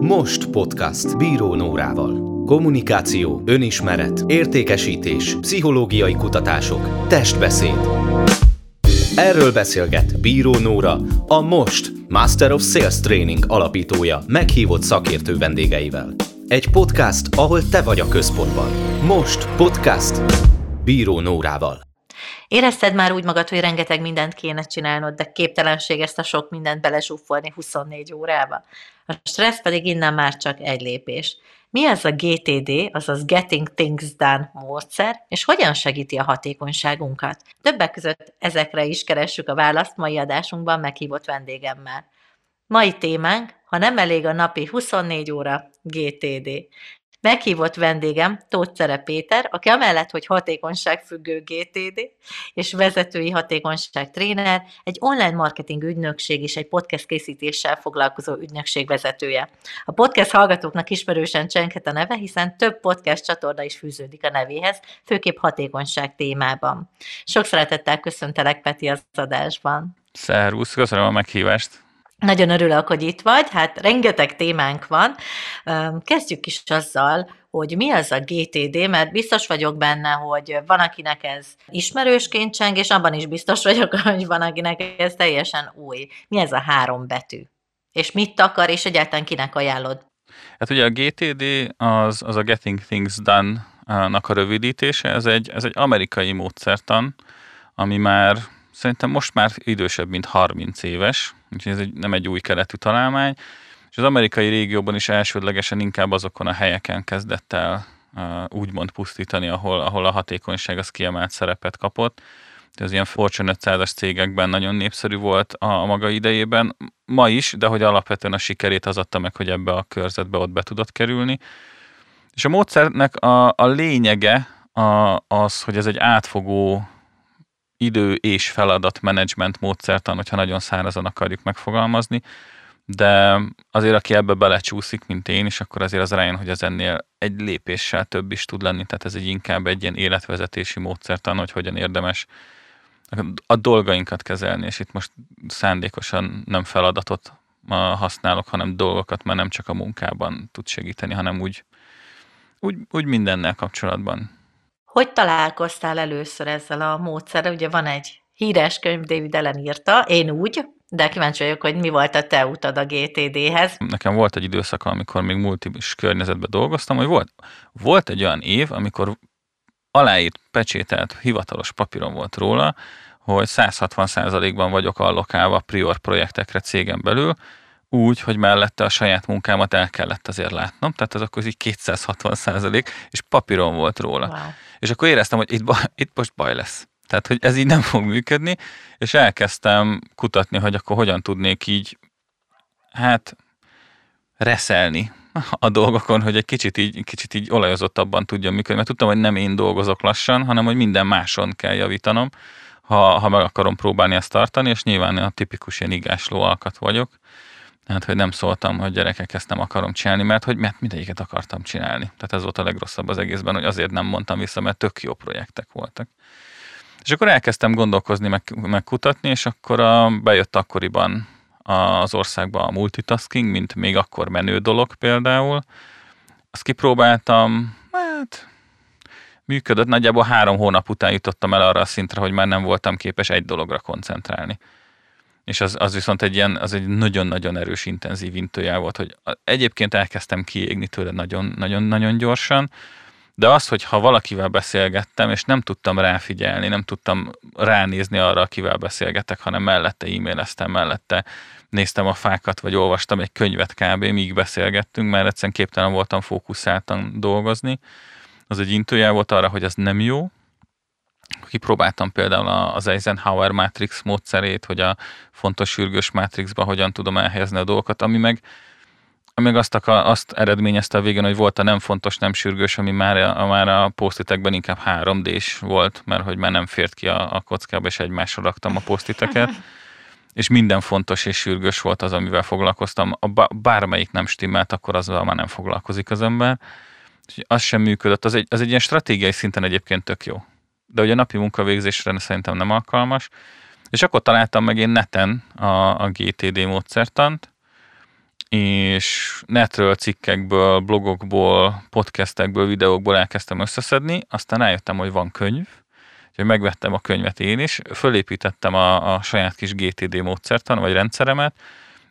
Most podcast Bíró Nórával. Kommunikáció, önismeret, értékesítés, pszichológiai kutatások, testbeszéd. Erről beszélget Bíró Nóra, a Most Master of Sales Training alapítója meghívott szakértő vendégeivel. Egy podcast, ahol te vagy a központban. Most podcast Bíró Nórával. Érezted már úgy magad, hogy rengeteg mindent kéne csinálnod, de képtelenség ezt a sok mindent belezsúfolni 24 órába? A stressz pedig innen már csak egy lépés. Mi ez a GTD, azaz Getting Things Done módszer, és hogyan segíti a hatékonyságunkat? Többek között ezekre is keressük a választ mai adásunkban meghívott vendégemmel. Mai témánk, ha nem elég a napi 24 óra, GTD. Meghívott vendégem Tóth Péter, aki amellett, hogy hatékonyságfüggő GTD és vezetői hatékonyság tréner, egy online marketing ügynökség és egy podcast készítéssel foglalkozó ügynökség vezetője. A podcast hallgatóknak ismerősen csenghet a neve, hiszen több podcast csatorna is fűződik a nevéhez, főképp hatékonyság témában. Sok szeretettel köszöntelek Peti az adásban. Szervusz, köszönöm a meghívást. Nagyon örülök, hogy itt vagy, hát rengeteg témánk van. Kezdjük is azzal, hogy mi az a GTD, mert biztos vagyok benne, hogy van, akinek ez ismerősként cseng, és abban is biztos vagyok, hogy van, akinek ez teljesen új. Mi ez a három betű? És mit akar, és egyáltalán kinek ajánlod? Hát ugye a GTD az, az a Getting Things Done-nak a rövidítése, ez egy, ez egy amerikai módszertan, ami már szerintem most már idősebb, mint 30 éves, úgyhogy ez egy, nem egy új keletű találmány, és az amerikai régióban is elsődlegesen inkább azokon a helyeken kezdett el úgymond pusztítani, ahol, ahol a hatékonyság az kiemelt szerepet kapott. De az ilyen Fortune 500-as cégekben nagyon népszerű volt a maga idejében, ma is, de hogy alapvetően a sikerét az adta meg, hogy ebbe a körzetbe ott be tudott kerülni. És a módszernek a, a lényege a, az, hogy ez egy átfogó idő és feladat menedzsment módszertan, hogyha nagyon szárazan akarjuk megfogalmazni, de azért, aki ebbe belecsúszik, mint én is, akkor azért az rájön, hogy az ennél egy lépéssel több is tud lenni, tehát ez egy inkább egy ilyen életvezetési módszertan, hogy hogyan érdemes a dolgainkat kezelni, és itt most szándékosan nem feladatot használok, hanem dolgokat, mert nem csak a munkában tud segíteni, hanem úgy, úgy, úgy mindennel kapcsolatban. Hogy találkoztál először ezzel a módszerrel? Ugye van egy híres könyv, David Ellen írta, én úgy, de kíváncsi vagyok, hogy mi volt a te utad a GTD-hez. Nekem volt egy időszak, amikor még multibis környezetben dolgoztam, hogy volt, volt egy olyan év, amikor aláírt, pecsételt, hivatalos papíron volt róla, hogy 160%-ban vagyok allokálva prior projektekre cégen belül, úgy, hogy mellette a saját munkámat el kellett azért látnom, tehát az akkor így 260 százalék, és papíron volt róla. Wow. És akkor éreztem, hogy itt, itt most baj lesz. Tehát, hogy ez így nem fog működni, és elkezdtem kutatni, hogy akkor hogyan tudnék így, hát, reszelni a dolgokon, hogy egy kicsit így, kicsit így olajozottabban tudjon működni, mert tudtam, hogy nem én dolgozok lassan, hanem hogy minden máson kell javítanom, ha, ha meg akarom próbálni ezt tartani, és nyilván a tipikus ilyen igásló alkat vagyok, tehát, hogy nem szóltam, hogy gyerekek, ezt nem akarom csinálni, mert hogy mert mindegyiket akartam csinálni. Tehát ez volt a legrosszabb az egészben, hogy azért nem mondtam vissza, mert tök jó projektek voltak. És akkor elkezdtem gondolkozni, meg, meg kutatni, és akkor a, bejött akkoriban az országba a multitasking, mint még akkor menő dolog például. Azt kipróbáltam, hát működött, nagyjából három hónap után jutottam el arra a szintre, hogy már nem voltam képes egy dologra koncentrálni és az, az viszont egy ilyen, az egy nagyon-nagyon erős, intenzív intőjel volt, hogy egyébként elkezdtem kiégni tőle nagyon-nagyon gyorsan, de az, hogy ha valakivel beszélgettem, és nem tudtam ráfigyelni, nem tudtam ránézni arra, akivel beszélgetek, hanem mellette e-maileztem, mellette néztem a fákat, vagy olvastam egy könyvet kb. míg beszélgettünk, mert egyszerűen képtelen voltam fókuszáltan dolgozni. Az egy intőjel volt arra, hogy az nem jó, kipróbáltam például az Eisenhower Matrix módszerét, hogy a fontos sürgős Matrixba hogyan tudom elhelyezni a dolgokat, ami meg, ami meg azt, akar, azt eredményezte a végén, hogy volt a nem fontos, nem sürgős, ami már a, már a posztitekben inkább 3D-s volt, mert hogy már nem fért ki a, a kockába, és egymásra raktam a posztiteket. és minden fontos és sürgős volt az, amivel foglalkoztam. A bármelyik nem stimmelt, akkor azzal már nem foglalkozik az ember. Az sem működött. Az egy, az egy ilyen stratégiai szinten egyébként tök jó de ugye a napi munkavégzésre szerintem nem alkalmas. És akkor találtam meg én neten a, a GTD módszertant, és netről, cikkekből, blogokból, podcastekből, videókból elkezdtem összeszedni, aztán rájöttem, hogy van könyv, úgyhogy megvettem a könyvet én is, fölépítettem a, a saját kis GTD módszertan, vagy rendszeremet,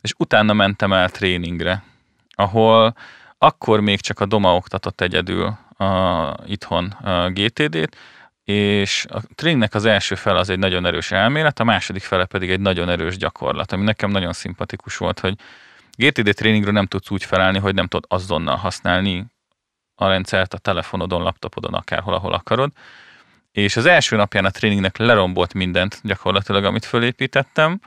és utána mentem el tréningre, ahol akkor még csak a Doma oktatott egyedül a, itthon a GTD-t, és a tréningnek az első fel az egy nagyon erős elmélet, a második fele pedig egy nagyon erős gyakorlat, ami nekem nagyon szimpatikus volt, hogy GTD tréningről nem tudsz úgy felállni, hogy nem tudod azonnal használni a rendszert a telefonodon, laptopodon, akárhol, ahol akarod. És az első napján a tréningnek lerombolt mindent gyakorlatilag, amit fölépítettem,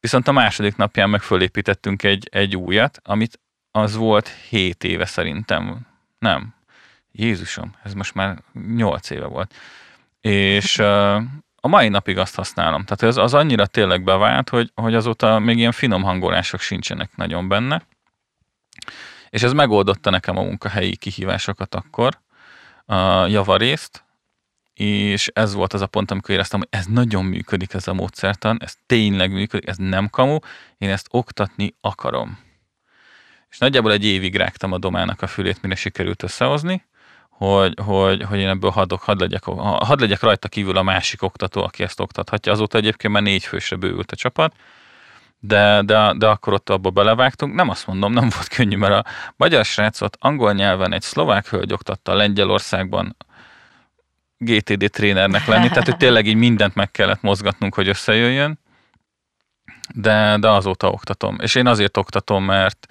viszont a második napján meg fölépítettünk egy, egy újat, amit az volt 7 éve szerintem. Nem. Jézusom, ez most már 8 éve volt. És a mai napig azt használom. Tehát ez az annyira tényleg bevált, hogy, hogy azóta még ilyen finom hangolások sincsenek nagyon benne. És ez megoldotta nekem a munkahelyi kihívásokat akkor, a javarészt, és ez volt az a pont, amikor éreztem, hogy ez nagyon működik ez a módszertan, ez tényleg működik, ez nem kamu, én ezt oktatni akarom. És nagyjából egy évig rágtam a domának a fülét, mire sikerült összehozni, hogy, hogy, hogy én ebből hadd, hadd, legyek, hadd legyek rajta kívül a másik oktató, aki ezt oktathatja. Azóta egyébként már négy fősre bővült a csapat, de, de, de akkor ott abba belevágtunk. Nem azt mondom, nem volt könnyű, mert a magyar srácot angol nyelven egy szlovák hölgy oktatta Lengyelországban GTD trénernek lenni, tehát hogy tényleg így mindent meg kellett mozgatnunk, hogy összejöjjön, de, de azóta oktatom. És én azért oktatom, mert,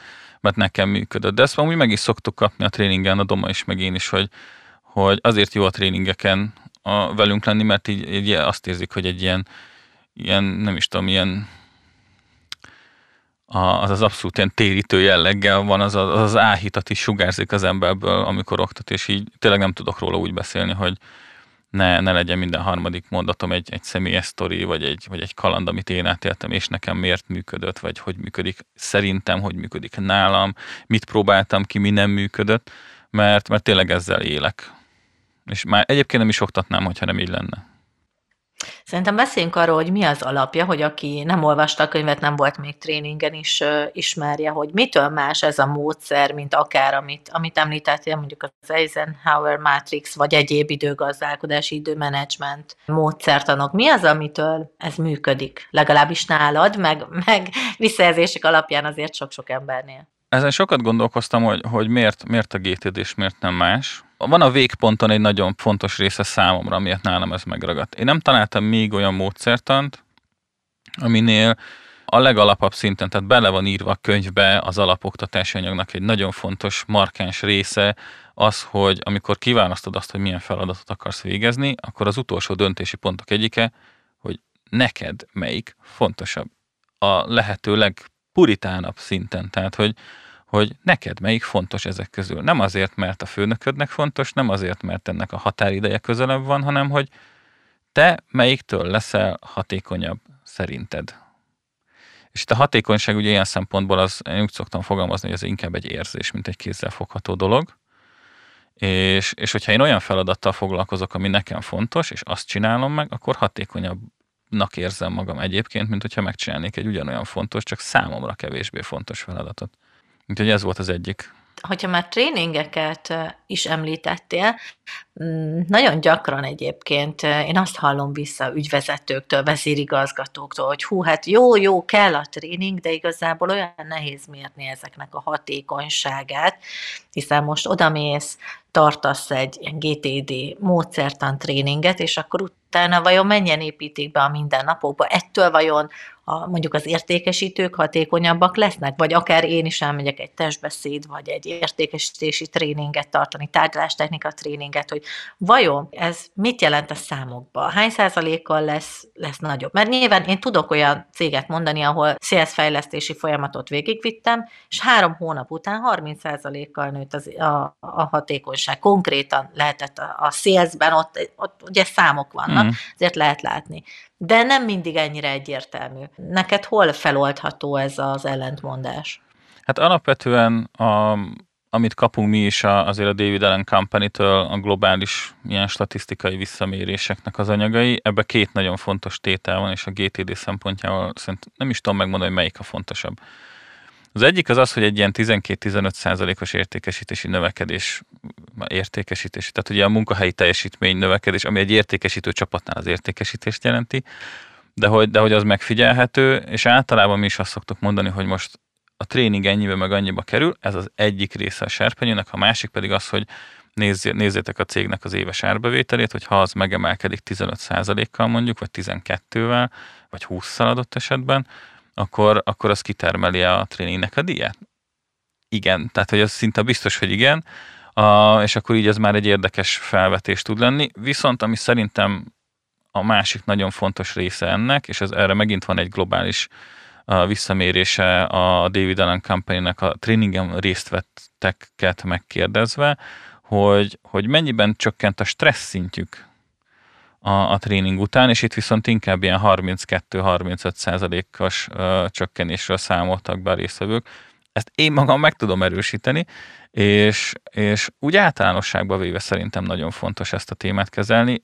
mert nekem működött. De ezt amúgy meg is szoktuk kapni a tréningen, a Doma is, meg én is, hogy, hogy azért jó a tréningeken a, velünk lenni, mert így, így azt érzik, hogy egy ilyen, ilyen nem is tudom, ilyen az az abszolút ilyen térítő jelleggel van, az az, az áhítat is sugárzik az emberből, amikor oktat, és így tényleg nem tudok róla úgy beszélni, hogy ne, ne legyen minden harmadik mondatom egy, egy személyes sztori, vagy egy, vagy egy kaland, amit én átéltem, és nekem miért működött, vagy hogy működik szerintem, hogy működik nálam, mit próbáltam ki, mi nem működött, mert, mert tényleg ezzel élek. És már egyébként nem is oktatnám, hogyha nem így lenne. Szerintem beszéljünk arról, hogy mi az alapja, hogy aki nem olvasta a könyvet, nem volt még tréningen is ismerje, hogy mitől más ez a módszer, mint akár amit, amit említettél, mondjuk az Eisenhower Matrix, vagy egyéb időgazdálkodási, időmenedzsment módszertanok. Mi az, amitől ez működik? Legalábbis nálad, meg, meg visszajelzések alapján azért sok-sok embernél. Ezen sokat gondolkoztam, hogy, hogy miért, miért a GTD és miért nem más. Van a végponton egy nagyon fontos része számomra, miért nálam ez megragadt. Én nem találtam még olyan módszertant, aminél a legalapabb szinten, tehát bele van írva a könyvbe az alapoktatási anyagnak egy nagyon fontos, markáns része az, hogy amikor kiválasztod azt, hogy milyen feladatot akarsz végezni, akkor az utolsó döntési pontok egyike, hogy neked melyik fontosabb. A lehető legpuritánabb szinten. Tehát, hogy hogy neked melyik fontos ezek közül. Nem azért, mert a főnöködnek fontos, nem azért, mert ennek a határideje közelebb van, hanem hogy te melyiktől leszel hatékonyabb szerinted. És itt a hatékonyság ugye ilyen szempontból az, én úgy szoktam fogalmazni, hogy ez inkább egy érzés, mint egy kézzelfogható dolog. És, és hogyha én olyan feladattal foglalkozok, ami nekem fontos, és azt csinálom meg, akkor hatékonyabbnak érzem magam egyébként, mint hogyha megcsinálnék egy ugyanolyan fontos, csak számomra kevésbé fontos feladatot. Úgyhogy ez volt az egyik. Hogyha már tréningeket is említettél, mm, nagyon gyakran egyébként én azt hallom vissza ügyvezetőktől, vezérigazgatóktól, hogy hú, hát jó, jó, kell a tréning, de igazából olyan nehéz mérni ezeknek a hatékonyságát, hiszen most odamész, tartasz egy GTD módszertan tréninget, és akkor utána vajon mennyien építik be a mindennapokba? Ettől vajon a, mondjuk az értékesítők hatékonyabbak lesznek, vagy akár én is elmegyek egy testbeszéd, vagy egy értékesítési tréninget tartani, tárgyalástechnika tréninget, hogy vajon ez mit jelent a számokba? Hány százalékkal lesz, lesz nagyobb? Mert nyilván én tudok olyan céget mondani, ahol sales fejlesztési folyamatot végigvittem, és három hónap után 30 százalékkal nőtt az, a, a hatékonyság. Konkrétan lehetett a, a salesben, ott, ott ugye számok vannak, mm. ezért lehet látni de nem mindig ennyire egyértelmű. Neked hol feloldható ez az ellentmondás? Hát alapvetően a, amit kapunk mi is a, azért a David Allen Company-től, a globális ilyen statisztikai visszaméréseknek az anyagai, ebbe két nagyon fontos tétel van, és a GTD szempontjából szerintem nem is tudom megmondani, hogy melyik a fontosabb. Az egyik az az, hogy egy ilyen 12-15 százalékos értékesítési növekedés, értékesítési, tehát ugye a munkahelyi teljesítmény növekedés, ami egy értékesítő csapatnál az értékesítést jelenti, de hogy, de hogy az megfigyelhető, és általában mi is azt szoktuk mondani, hogy most a tréning ennyibe meg annyiba kerül, ez az egyik része a serpenyőnek, a másik pedig az, hogy nézzétek a cégnek az éves árbevételét, hogy ha az megemelkedik 15%-kal mondjuk, vagy 12-vel, vagy 20-szal adott esetben, akkor, akkor az kitermeli a tréningnek a díját? Igen, tehát hogy az szinte biztos, hogy igen, a, és akkor így ez már egy érdekes felvetés tud lenni. Viszont ami szerintem a másik nagyon fontos része ennek, és ez erre megint van egy globális a visszamérése a David Allen Company-nek a tréningen részt vetteket megkérdezve, hogy, hogy mennyiben csökkent a stressz szintjük a, a tréning után, és itt viszont inkább ilyen 32-35 százalékos csökkenésről számoltak be a résztvevők. Ezt én magam meg tudom erősíteni, és, és úgy általánosságban véve szerintem nagyon fontos ezt a témát kezelni,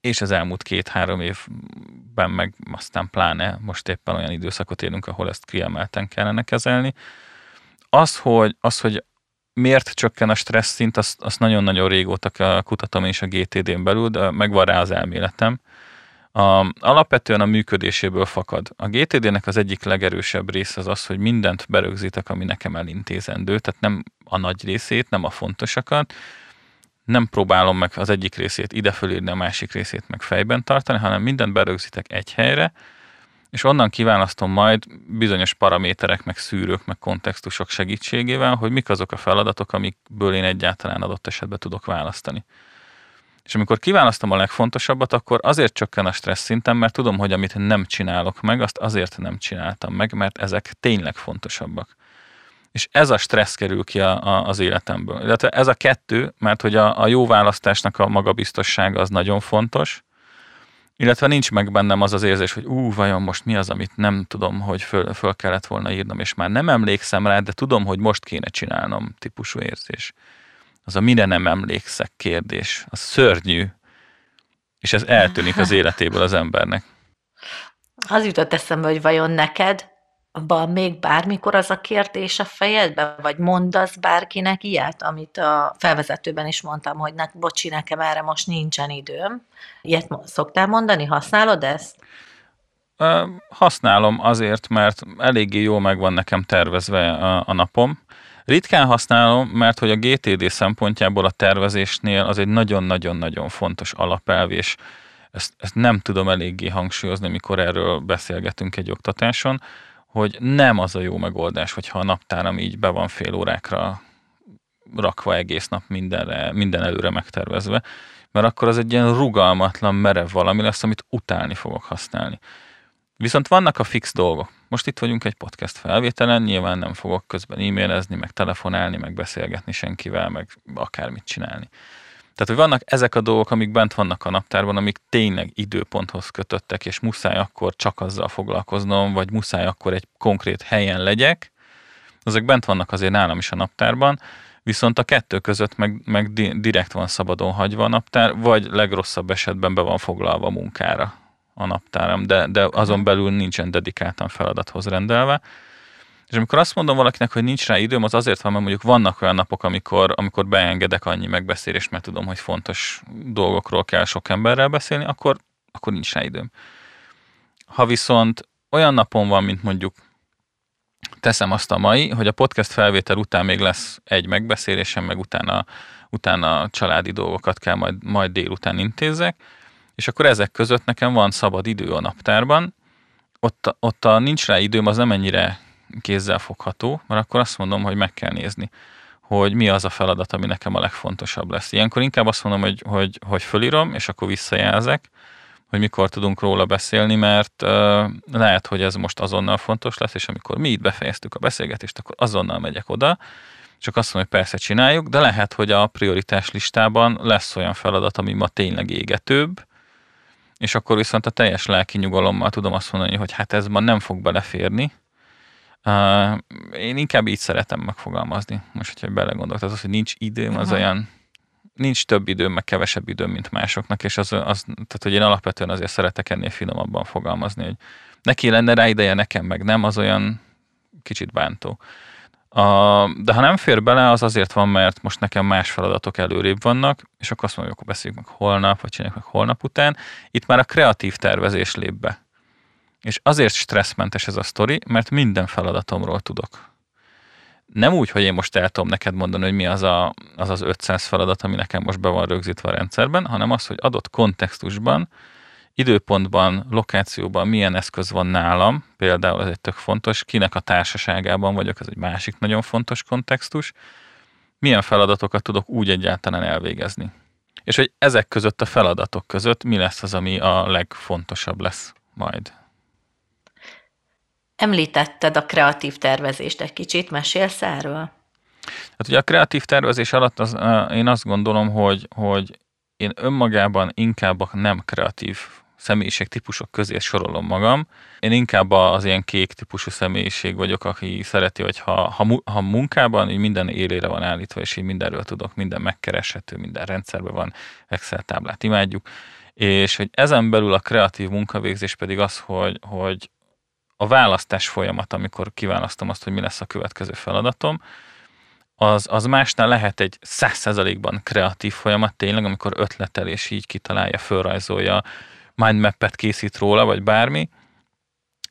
és az elmúlt két-három évben meg aztán pláne most éppen olyan időszakot élünk, ahol ezt kiemelten kellene kezelni. Az, hogy, az, hogy miért csökken a stressz szint, azt, azt nagyon-nagyon régóta kutatom és a GTD-n belül, de megvan rá az elméletem. A, alapvetően a működéséből fakad. A GTD-nek az egyik legerősebb része az az, hogy mindent berögzítek, ami nekem elintézendő, tehát nem a nagy részét, nem a fontosakat, nem próbálom meg az egyik részét ide fölírni, a másik részét meg fejben tartani, hanem mindent berögzítek egy helyre, és onnan kiválasztom majd bizonyos paraméterek, meg szűrők, meg kontextusok segítségével, hogy mik azok a feladatok, amikből én egyáltalán adott esetben tudok választani. És amikor kiválasztom a legfontosabbat, akkor azért csökken a stressz szintem, mert tudom, hogy amit nem csinálok meg, azt azért nem csináltam meg, mert ezek tényleg fontosabbak. És ez a stressz kerül ki a, a, az életemből. Illetve ez a kettő, mert hogy a, a jó választásnak a magabiztossága az nagyon fontos, illetve nincs meg bennem az az érzés, hogy ú, vajon most mi az, amit nem tudom, hogy föl, föl kellett volna írnom, és már nem emlékszem rá, de tudom, hogy most kéne csinálnom típusú érzés. Az a mire nem emlékszek kérdés. Az szörnyű. És ez eltűnik az életéből az embernek. Az jutott eszembe, hogy vajon neked van még bármikor az a kérdés a fejedben, vagy mondasz bárkinek ilyet, amit a felvezetőben is mondtam, hogy ne, bocsi, nekem erre most nincsen időm. Ilyet szoktál mondani? Használod ezt? Használom azért, mert eléggé jól meg van nekem tervezve a, a napom. Ritkán használom, mert hogy a GTD szempontjából a tervezésnél az egy nagyon-nagyon-nagyon fontos alapelv, és ezt, ezt nem tudom eléggé hangsúlyozni, mikor erről beszélgetünk egy oktatáson, hogy nem az a jó megoldás, hogyha a naptáram így be van fél órákra rakva egész nap mindenre, minden előre megtervezve, mert akkor az egy ilyen rugalmatlan, merev valami lesz, amit utálni fogok használni. Viszont vannak a fix dolgok. Most itt vagyunk egy podcast felvételen, nyilván nem fogok közben e-mailezni, meg telefonálni, meg beszélgetni senkivel, meg akármit csinálni. Tehát, hogy vannak ezek a dolgok, amik bent vannak a naptárban, amik tényleg időponthoz kötöttek, és muszáj akkor csak azzal foglalkoznom, vagy muszáj akkor egy konkrét helyen legyek, azok bent vannak azért nálam is a naptárban, viszont a kettő között meg, meg direkt van szabadon hagyva a naptár, vagy legrosszabb esetben be van foglalva munkára a naptáram, de, de azon belül nincsen dedikáltan feladathoz rendelve. És amikor azt mondom valakinek, hogy nincs rá időm, az azért van, mert mondjuk vannak olyan napok, amikor, amikor beengedek annyi megbeszélést, mert tudom, hogy fontos dolgokról kell sok emberrel beszélni, akkor, akkor nincs rá időm. Ha viszont olyan napon van, mint mondjuk teszem azt a mai, hogy a podcast felvétel után még lesz egy megbeszélésem, meg utána, utána családi dolgokat kell majd, majd délután intézzek, és akkor ezek között nekem van szabad idő a naptárban, ott, ott a nincs rá időm, az nem ennyire kézzel fogható, mert akkor azt mondom, hogy meg kell nézni, hogy mi az a feladat, ami nekem a legfontosabb lesz. Ilyenkor inkább azt mondom, hogy, hogy, hogy fölírom, és akkor visszajelzek, hogy mikor tudunk róla beszélni, mert uh, lehet, hogy ez most azonnal fontos lesz, és amikor mi itt befejeztük a beszélgetést, akkor azonnal megyek oda, csak azt mondom, hogy persze csináljuk, de lehet, hogy a prioritás listában lesz olyan feladat, ami ma tényleg égetőbb, és akkor viszont a teljes lelki nyugalommal tudom azt mondani, hogy hát ez ma nem fog beleférni, Uh, én inkább így szeretem megfogalmazni, most, hogyha belegondolok. Tehát az, hogy nincs időm, az uh-huh. olyan, nincs több időm, meg kevesebb időm, mint másoknak, és az, az, tehát, hogy én alapvetően azért szeretek ennél finomabban fogalmazni, hogy neki lenne rá ideje, nekem meg nem, az olyan kicsit bántó. A, de ha nem fér bele, az azért van, mert most nekem más feladatok előrébb vannak, és akkor azt mondjuk, akkor beszéljük meg holnap, vagy csináljuk meg holnap után. Itt már a kreatív tervezés lép be. És azért stresszmentes ez a sztori, mert minden feladatomról tudok. Nem úgy, hogy én most el tudom neked mondani, hogy mi az, a, az az 500 feladat, ami nekem most be van rögzítve a rendszerben, hanem az, hogy adott kontextusban, időpontban, lokációban milyen eszköz van nálam, például ez egy tök fontos, kinek a társaságában vagyok, ez egy másik nagyon fontos kontextus, milyen feladatokat tudok úgy egyáltalán elvégezni. És hogy ezek között a feladatok között mi lesz az, ami a legfontosabb lesz majd. Említetted a kreatív tervezést egy kicsit, mesélsz erről? Hát ugye a kreatív tervezés alatt az, én azt gondolom, hogy, hogy én önmagában inkább a nem kreatív személyiségtípusok közé sorolom magam. Én inkább az ilyen kék típusú személyiség vagyok, aki szereti, hogy ha, ha, ha munkában így minden élére van állítva, és így mindenről tudok, minden megkereshető, minden rendszerben van, Excel táblát imádjuk, és hogy ezen belül a kreatív munkavégzés pedig az, hogy, hogy a választás folyamat, amikor kiválasztom azt, hogy mi lesz a következő feladatom, az, az másnál lehet egy százszerzalékban kreatív folyamat tényleg, amikor ötletel és így kitalálja, fölrajzolja, mindmap-et készít róla, vagy bármi.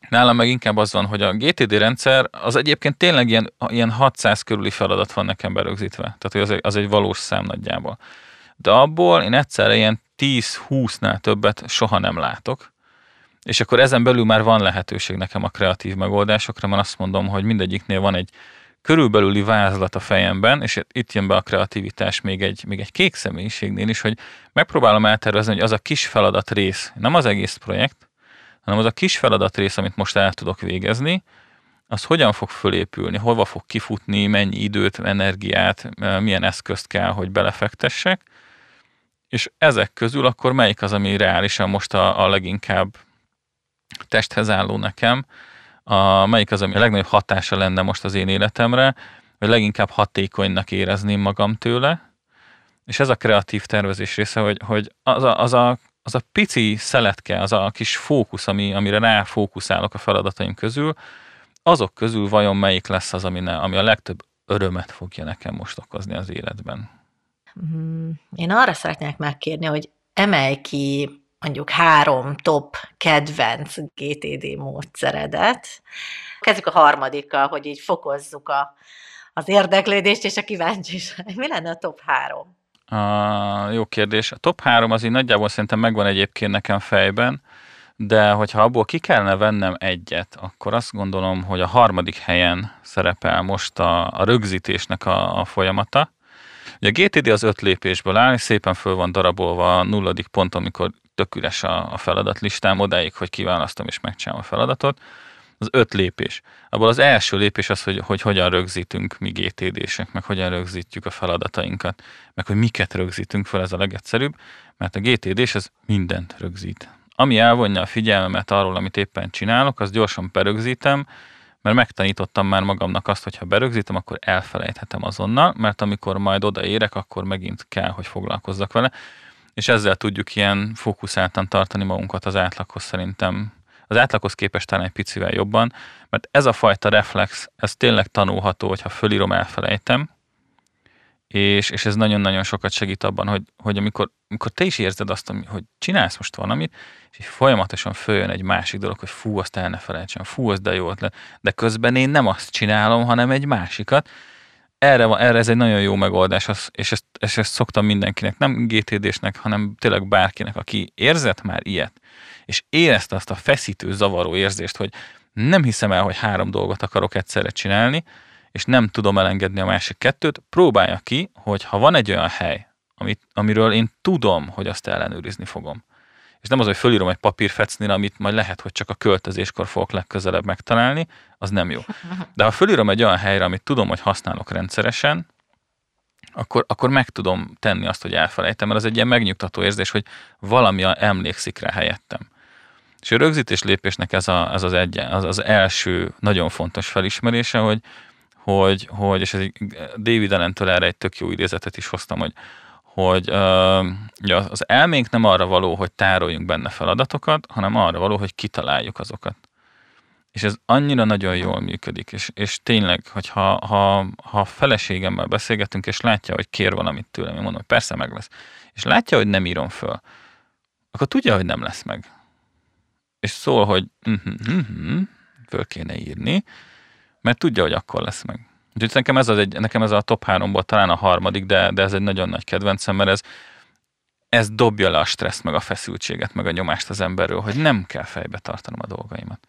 Nálam meg inkább az van, hogy a GTD rendszer az egyébként tényleg ilyen, ilyen 600 körüli feladat van nekem berögzítve. Tehát hogy az egy, az egy valós szám nagyjából. De abból én egyszerre ilyen 10-20-nál többet soha nem látok. És akkor ezen belül már van lehetőség nekem a kreatív megoldásokra, mert azt mondom, hogy mindegyiknél van egy körülbelüli vázlat a fejemben, és itt jön be a kreativitás még egy, még egy kék személyiségnél is, hogy megpróbálom eltervezni, hogy az a kis feladat rész, nem az egész projekt, hanem az a kis feladat rész, amit most el tudok végezni, az hogyan fog fölépülni, hova fog kifutni, mennyi időt, energiát, milyen eszközt kell, hogy belefektessek, és ezek közül akkor melyik az, ami reálisan most a, a leginkább testhez álló nekem, a, melyik az, ami a legnagyobb hatása lenne most az én életemre, vagy leginkább hatékonynak érezném magam tőle, és ez a kreatív tervezés része, hogy, hogy az, a, az, a, az a pici szeletke, az a kis fókusz, ami, amire ráfókuszálok a feladataim közül, azok közül vajon melyik lesz az, ami, ne, ami a legtöbb örömet fogja nekem most okozni az életben? Mm, én arra szeretnék megkérni, hogy emelj ki mondjuk három top kedvenc GTD módszeredet. Kezdjük a harmadikkal, hogy így fokozzuk a, az érdeklődést és a kíváncsiság. Mi lenne a top három? A, jó kérdés. A top három az így nagyjából szerintem megvan egyébként nekem fejben, de hogyha abból ki kellene vennem egyet, akkor azt gondolom, hogy a harmadik helyen szerepel most a, a rögzítésnek a, a folyamata. Ugye a GTD az öt lépésből áll, szépen föl van darabolva a nulladik pont, amikor tök üres a, a feladatlistám, odáig, hogy kiválasztom és megcsinálom a feladatot. Az öt lépés. Abból az első lépés az, hogy, hogy hogyan rögzítünk mi GTD-sek, meg hogyan rögzítjük a feladatainkat, meg hogy miket rögzítünk fel, ez a legegyszerűbb, mert a GTD-s az mindent rögzít. Ami elvonja a figyelmemet arról, amit éppen csinálok, az gyorsan berögzítem, mert megtanítottam már magamnak azt, hogy ha berögzítem, akkor elfelejthetem azonnal, mert amikor majd odaérek, akkor megint kell, hogy foglalkozzak vele és ezzel tudjuk ilyen fókuszáltan tartani magunkat az átlaghoz szerintem. Az átlaghoz képest talán egy picivel jobban, mert ez a fajta reflex, ez tényleg tanulható, hogyha fölírom, elfelejtem, és, és ez nagyon-nagyon sokat segít abban, hogy, hogy amikor, amikor te is érzed azt, hogy csinálsz most valamit, és folyamatosan följön egy másik dolog, hogy fú, azt el ne felejtsem, fú, az de jó de közben én nem azt csinálom, hanem egy másikat, erre, van, erre ez egy nagyon jó megoldás, az, és, ezt, és ezt szoktam mindenkinek, nem GTD-snek, hanem tényleg bárkinek, aki érzett már ilyet, és érezte azt a feszítő, zavaró érzést, hogy nem hiszem el, hogy három dolgot akarok egyszerre csinálni, és nem tudom elengedni a másik kettőt, próbálja ki, hogy ha van egy olyan hely, amit, amiről én tudom, hogy azt ellenőrizni fogom, és nem az, hogy fölírom egy papírfecnire, amit majd lehet, hogy csak a költözéskor fogok legközelebb megtalálni, az nem jó. De ha fölírom egy olyan helyre, amit tudom, hogy használok rendszeresen, akkor, akkor meg tudom tenni azt, hogy elfelejtem, mert az egy ilyen megnyugtató érzés, hogy valami emlékszik rá helyettem. És a rögzítés lépésnek ez, a, ez az, egy, az, az első nagyon fontos felismerése, hogy, hogy, hogy és ez David Allen-től erre egy tök jó idézetet is hoztam, hogy, hogy uh, az elménk nem arra való, hogy tároljunk benne feladatokat, hanem arra való, hogy kitaláljuk azokat. és ez annyira nagyon jól működik, és, és tényleg, hogy ha, ha, ha feleségemmel beszélgetünk, és látja, hogy kér valamit tőlem, én mondom, hogy persze meg lesz, és látja, hogy nem írom föl, akkor tudja, hogy nem lesz meg. És szól, hogy uh-huh, uh-huh, föl kéne írni, mert tudja, hogy akkor lesz meg. Úgyhogy nekem ez, az egy, nekem ez a top háromból talán a harmadik, de, de ez egy nagyon nagy kedvencem, mert ez, ez dobja le a stresszt, meg a feszültséget, meg a nyomást az emberről, hogy nem kell fejbe tartanom a dolgaimat.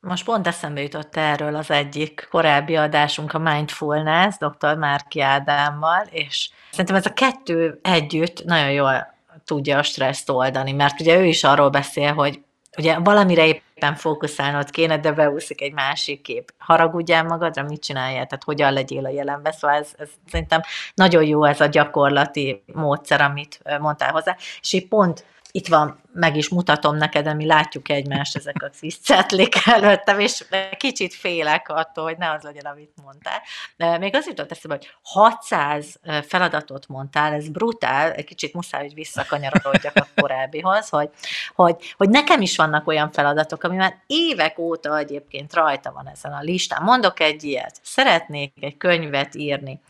Most pont eszembe jutott erről az egyik korábbi adásunk, a Mindfulness, dr. Márki Ádámmal, és szerintem ez a kettő együtt nagyon jól tudja a stresszt oldani, mert ugye ő is arról beszél, hogy ugye valamire éppen fókuszálnod kéne, de beúszik egy másik kép. Haragudjál magadra, mit csináljál, tehát hogyan legyél a jelenben, szóval ez, ez szerintem nagyon jó ez a gyakorlati módszer, amit mondtál hozzá, és így pont itt van, meg is mutatom neked, de mi látjuk egymást ezek a kis cetlik előttem, és kicsit félek attól, hogy ne az legyen, amit mondtál. De még az jutott eszembe, hogy 600 feladatot mondtál, ez brutál, egy kicsit muszáj, hogy visszakanyarodjak a korábbihoz, hogy, hogy, hogy nekem is vannak olyan feladatok, ami már évek óta egyébként rajta van ezen a listán. Mondok egy ilyet, szeretnék egy könyvet írni,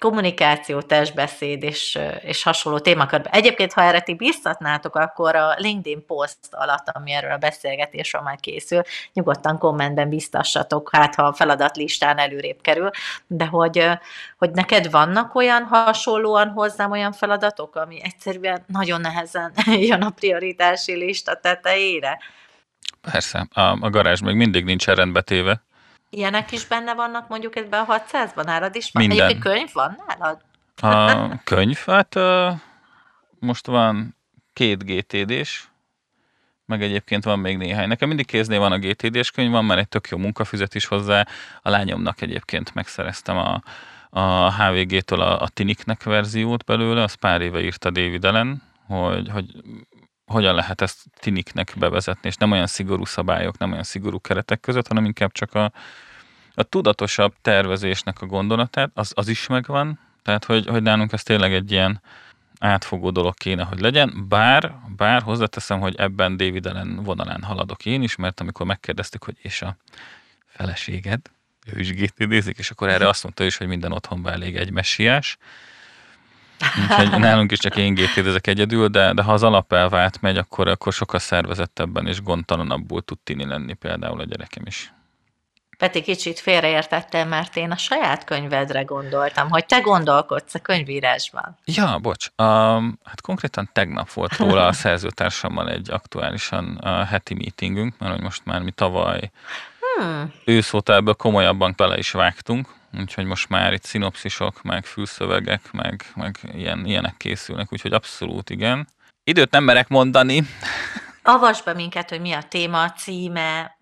kommunikáció, testbeszéd és, és hasonló témakörben. Egyébként, ha erre ti biztatnátok, akkor a LinkedIn post alatt, ami erről a beszélgetésről már készül, nyugodtan kommentben biztassatok, hát ha a feladatlistán előrébb kerül, de hogy, hogy neked vannak olyan hasonlóan hozzám olyan feladatok, ami egyszerűen nagyon nehezen jön a prioritási lista tetejére? Persze, a, a garázs még mindig nincs rendbetéve. Ilyenek is benne vannak mondjuk ebben a 600-ban? Nálad is van? Minden. Egyébként könyv van nálad? A könyv, hát most van két GTD-s, meg egyébként van még néhány. Nekem mindig kéznél van a GTD-s könyv, van már egy tök jó munkafizet is hozzá. A lányomnak egyébként megszereztem a, a HVG-től a, a Tiniknek verziót belőle, az pár éve írta David Allen, hogy, hogy hogyan lehet ezt tiniknek bevezetni, és nem olyan szigorú szabályok, nem olyan szigorú keretek között, hanem inkább csak a, a tudatosabb tervezésnek a gondolatát, az, az is megvan, tehát hogy, hogy nálunk ez tényleg egy ilyen átfogó dolog kéne, hogy legyen, bár, bár hozzáteszem, hogy ebben David Allen vonalán haladok én is, mert amikor megkérdeztük, hogy és a feleséged, ő is GTD-zik, és akkor erre azt mondta is, hogy minden otthonban elég egy messiás, Úgyhogy nálunk is csak én ezek egyedül, de, de ha az alapelv átmegy, akkor, akkor sokkal szervezettebben és gondtalanabbul tud tini lenni például a gyerekem is. Peti, kicsit félreértettem, mert én a saját könyvedre gondoltam, hogy te gondolkodsz a könyvírásban. Ja, bocs. Um, hát konkrétan tegnap volt róla a szerzőtársammal egy aktuálisan uh, heti meetingünk, mert hogy most már mi tavaly hmm. őszóta ebből komolyabban bele is vágtunk, úgyhogy most már itt szinopszisok, meg fülszövegek, meg, meg ilyen, ilyenek készülnek, úgyhogy abszolút igen. Időt nem merek mondani. Avasd be minket, hogy mi a téma, a címe,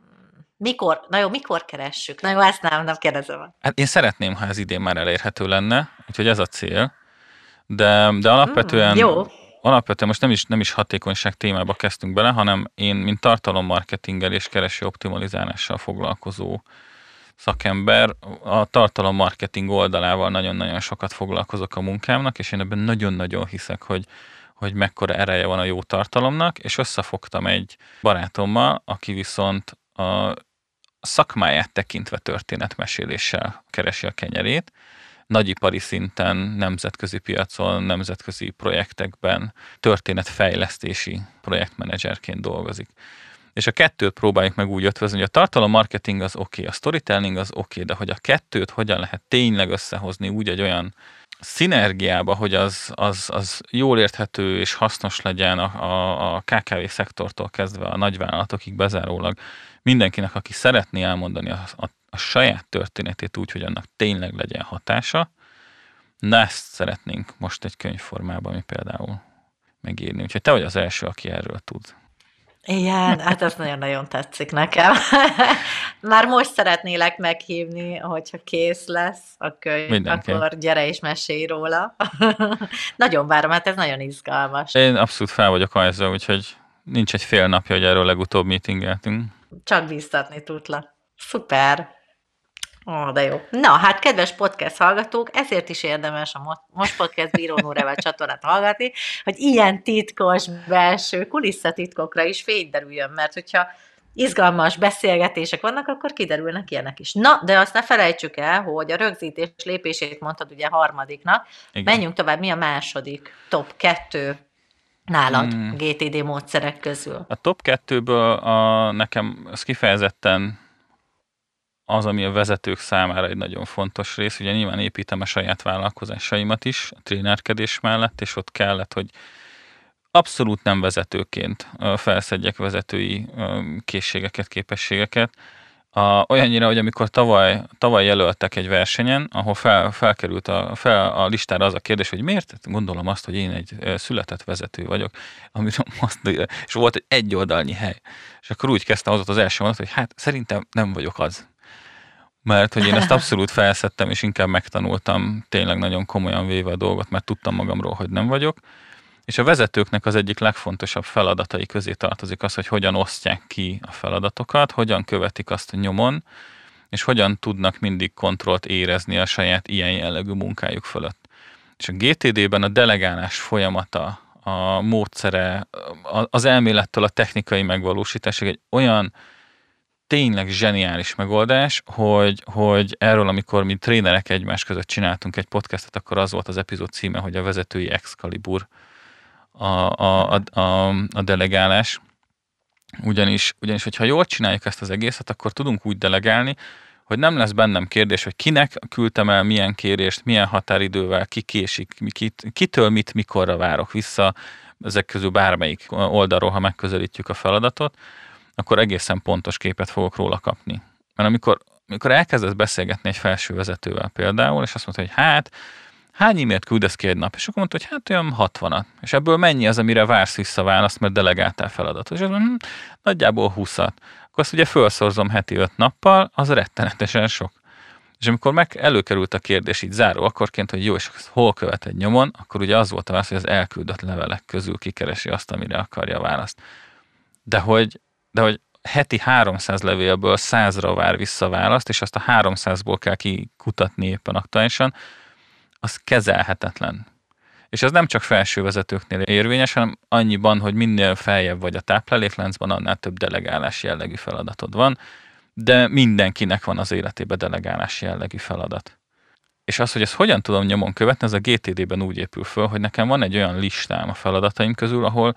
mikor, na jó, mikor keressük? Na jó, ezt nem, nem kérdezem. Hát én szeretném, ha ez idén már elérhető lenne, úgyhogy ez a cél. De, de alapvetően, mm, jó. alapvetően most nem is, nem is hatékonyság témába kezdtünk bele, hanem én, mint tartalommarketinggel és kereső optimalizálással foglalkozó szakember, a tartalommarketing oldalával nagyon-nagyon sokat foglalkozok a munkámnak, és én ebben nagyon-nagyon hiszek, hogy, hogy mekkora ereje van a jó tartalomnak, és összefogtam egy barátommal, aki viszont a szakmáját tekintve történetmeséléssel keresi a kenyerét, nagyipari szinten, nemzetközi piacon, nemzetközi projektekben történetfejlesztési projektmenedzserként dolgozik. És a kettőt próbáljuk meg úgy ötvözni, hogy a tartalom marketing az oké, okay, a storytelling az oké, okay, de hogy a kettőt hogyan lehet tényleg összehozni úgy egy olyan szinergiába, hogy az, az, az jól érthető és hasznos legyen a, a, a KKV szektortól kezdve a nagyvállalatokig bezárólag mindenkinek, aki szeretné elmondani a, a, a saját történetét úgy, hogy annak tényleg legyen hatása, na ezt szeretnénk most egy könyvformában mi például megírni. Úgyhogy te vagy az első, aki erről tud. Igen, hát ez nagyon-nagyon tetszik nekem. Már most szeretnélek meghívni, hogyha kész lesz a könyv, Mindenki. akkor gyere és mesélj róla. nagyon várom, hát ez nagyon izgalmas. Én abszolút fel vagyok ajzva, úgyhogy nincs egy fél napja, hogy erről legutóbb meetingeltünk. Csak bíztatni tudlak. Szuper. Ó, de jó. Na, hát kedves podcast hallgatók, ezért is érdemes a Most Podcast Bírónórával csatornát hallgatni, hogy ilyen titkos belső kulisszatitkokra is fényderüljön, mert hogyha izgalmas beszélgetések vannak, akkor kiderülnek ilyenek is. Na, de azt ne felejtsük el, hogy a rögzítés lépését mondtad ugye harmadiknak. Igen. Menjünk tovább, mi a második top kettő nálad hmm. GTD módszerek közül? A top kettőből a, nekem az kifejezetten az, ami a vezetők számára egy nagyon fontos rész. Ugye nyilván építem a saját vállalkozásaimat is a trénerkedés mellett, és ott kellett, hogy abszolút nem vezetőként felszedjek vezetői készségeket, képességeket. A, olyannyira, hogy amikor tavaly, tavaly jelöltek egy versenyen, ahol fel, felkerült a, fel a listára az a kérdés, hogy miért? Gondolom azt, hogy én egy született vezető vagyok, amiről azt, és volt egy egyoldalnyi hely. És akkor úgy kezdtem az az első mondat, hogy hát szerintem nem vagyok az mert hogy én ezt abszolút felszedtem, és inkább megtanultam tényleg nagyon komolyan véve a dolgot, mert tudtam magamról, hogy nem vagyok. És a vezetőknek az egyik legfontosabb feladatai közé tartozik az, hogy hogyan osztják ki a feladatokat, hogyan követik azt a nyomon, és hogyan tudnak mindig kontrollt érezni a saját ilyen jellegű munkájuk fölött. És a GTD-ben a delegálás folyamata, a módszere, az elmélettől a technikai megvalósításig egy olyan tényleg zseniális megoldás, hogy, hogy erről, amikor mi trénerek egymás között csináltunk egy podcastet, akkor az volt az epizód címe, hogy a vezetői Excalibur a, a, a, a, delegálás. Ugyanis, ugyanis, hogyha jól csináljuk ezt az egészet, akkor tudunk úgy delegálni, hogy nem lesz bennem kérdés, hogy kinek küldtem el milyen kérést, milyen határidővel, ki késik, kit, kitől mit, mikorra várok vissza, ezek közül bármelyik oldalról, ha megközelítjük a feladatot, akkor egészen pontos képet fogok róla kapni. Mert amikor, amikor elkezdesz beszélgetni egy felső vezetővel például, és azt mondta, hogy hát, hány e-mailt küldesz ki egy nap? És akkor mondta, hogy hát olyan 60 És ebből mennyi az, amire vársz vissza választ, mert delegáltál feladatot? És azt mondom, hm, nagyjából 20 Akkor azt ugye felszorzom heti 5 nappal, az rettenetesen sok. És amikor meg előkerült a kérdés így záró akkorként, hogy jó, és hol követ egy nyomon, akkor ugye az volt a válasz, hogy az elküldött levelek közül kikeresi azt, amire akarja a választ. De hogy de hogy heti 300 levélből 100-ra vár vissza választ, és azt a 300-ból kell kikutatni éppen aktuálisan, az kezelhetetlen. És ez nem csak felső vezetőknél érvényes, hanem annyiban, hogy minél feljebb vagy a táplálékláncban, annál több delegálás jellegű feladatod van, de mindenkinek van az életében delegálás jellegű feladat. És az, hogy ezt hogyan tudom nyomon követni, ez a GTD-ben úgy épül föl, hogy nekem van egy olyan listám a feladataim közül, ahol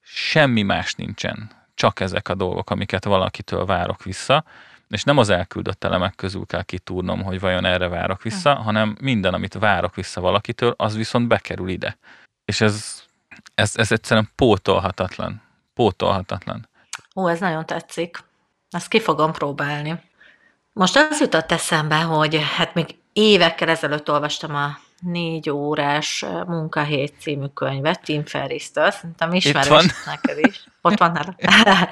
semmi más nincsen csak ezek a dolgok, amiket valakitől várok vissza, és nem az elküldött elemek közül kell kitúrnom, hogy vajon erre várok vissza, hanem minden, amit várok vissza valakitől, az viszont bekerül ide. És ez, ez, ez egyszerűen pótolhatatlan. Pótolhatatlan. Ó, ez nagyon tetszik. Ezt ki fogom próbálni. Most az jutott eszembe, hogy hát még évekkel ezelőtt olvastam a négy órás munkahét című könyvet, Tim Ferris-től, szerintem ismerős neked is. Ott van nála.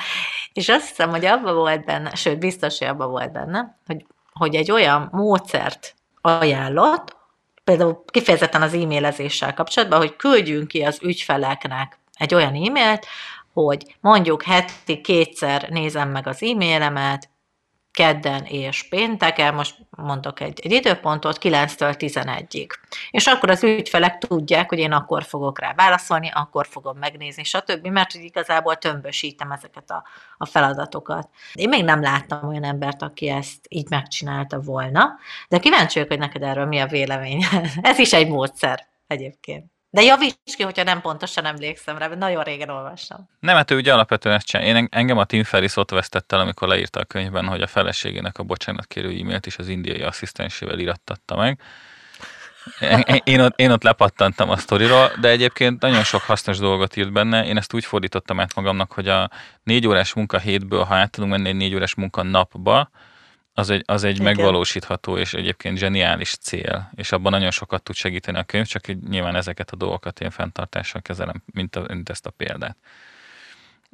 és azt hiszem, hogy abban volt benne, sőt, biztos, hogy abban volt benne, hogy, hogy egy olyan módszert ajánlott, például kifejezetten az e-mailezéssel kapcsolatban, hogy küldjünk ki az ügyfeleknek egy olyan e-mailt, hogy mondjuk heti kétszer nézem meg az e-mailemet, kedden és pénteken, most mondok egy, egy időpontot, 9-től 11-ig. És akkor az ügyfelek tudják, hogy én akkor fogok rá válaszolni, akkor fogom megnézni, stb., mert hogy igazából tömbösítem ezeket a, a feladatokat. Én még nem láttam olyan embert, aki ezt így megcsinálta volna, de kíváncsi vagyok, hogy neked erről mi a vélemény. Ez is egy módszer egyébként. De javíts ki, hogyha nem pontosan emlékszem rá, mert nagyon régen olvastam. Nem, hát ő ugye alapvetően ezt csinál. Én engem a Tim Ferris ott vesztett el, amikor leírta a könyvben, hogy a feleségének a bocsánat kérő e-mailt is az indiai asszisztensével irattatta meg. Én ott, én ott lepattantam a sztoriról, de egyébként nagyon sok hasznos dolgot írt benne. Én ezt úgy fordítottam át magamnak, hogy a négy órás munka hétből, ha át tudunk menni egy négy órás munka napba, az egy, az egy megvalósítható és egyébként zseniális cél, és abban nagyon sokat tud segíteni a könyv, csak nyilván ezeket a dolgokat én fenntartással kezelem, mint, a, mint ezt a példát.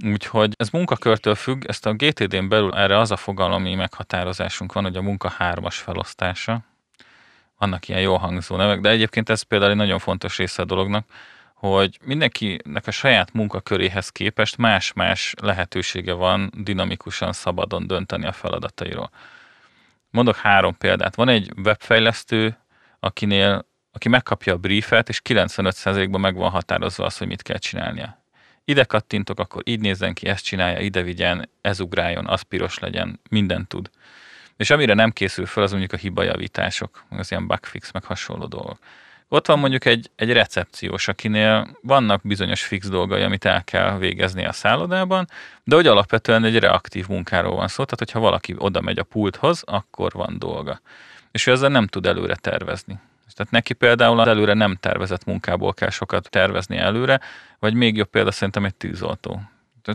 Úgyhogy ez munkakörtől függ, ezt a GTD-n belül erre az a fogalmi meghatározásunk van, hogy a munka hármas felosztása. Vannak ilyen jó hangzó nevek, de egyébként ez például egy nagyon fontos része a dolognak, hogy mindenkinek a saját munkaköréhez képest más-más lehetősége van dinamikusan, szabadon dönteni a feladatairól. Mondok három példát. Van egy webfejlesztő, akinél, aki megkapja a briefet, és 95%-ban meg van határozva az, hogy mit kell csinálnia. ide kattintok, akkor így nézzen ki, ezt csinálja, ide vigyen, ez ugráljon, az piros legyen, mindent tud. És amire nem készül fel, az mondjuk a hibajavítások, az ilyen bugfix, meg hasonló dolgok. Ott van mondjuk egy, egy recepciós, akinél vannak bizonyos fix dolgai, amit el kell végezni a szállodában, de hogy alapvetően egy reaktív munkáról van szó, tehát hogyha valaki oda megy a pulthoz, akkor van dolga. És ő ezzel nem tud előre tervezni. Tehát neki például az előre nem tervezett munkából kell sokat tervezni előre, vagy még jobb példa szerintem egy tűzoltó.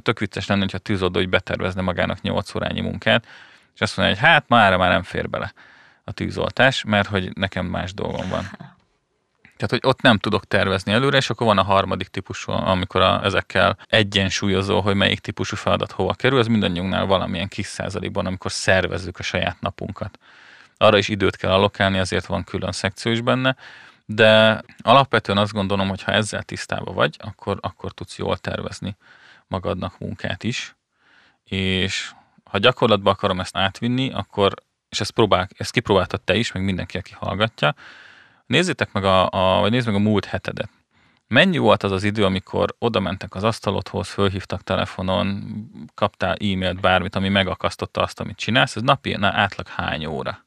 Tök vicces lenne, hogyha a tűzoltó hogy betervezne magának 8 órányi munkát, és azt mondja, hogy hát már már nem fér bele a tűzoltás, mert hogy nekem más dolgom van. Tehát, hogy ott nem tudok tervezni előre, és akkor van a harmadik típusú, amikor a, ezekkel egyensúlyozó, hogy melyik típusú feladat hova kerül, ez mindannyiunknál valamilyen kis százalékban, amikor szervezzük a saját napunkat. Arra is időt kell allokálni, azért van külön szekció is benne, de alapvetően azt gondolom, hogy ha ezzel tisztában vagy, akkor, akkor tudsz jól tervezni magadnak munkát is, és ha gyakorlatba akarom ezt átvinni, akkor, és ezt, próbál, ezt kipróbáltad te is, meg mindenki, aki hallgatja, nézzétek meg a, a, vagy nézd meg a múlt hetedet. Mennyi volt az az idő, amikor oda mentek az asztalodhoz, fölhívtak telefonon, kaptál e-mailt, bármit, ami megakasztotta azt, amit csinálsz, ez napi na, átlag hány óra?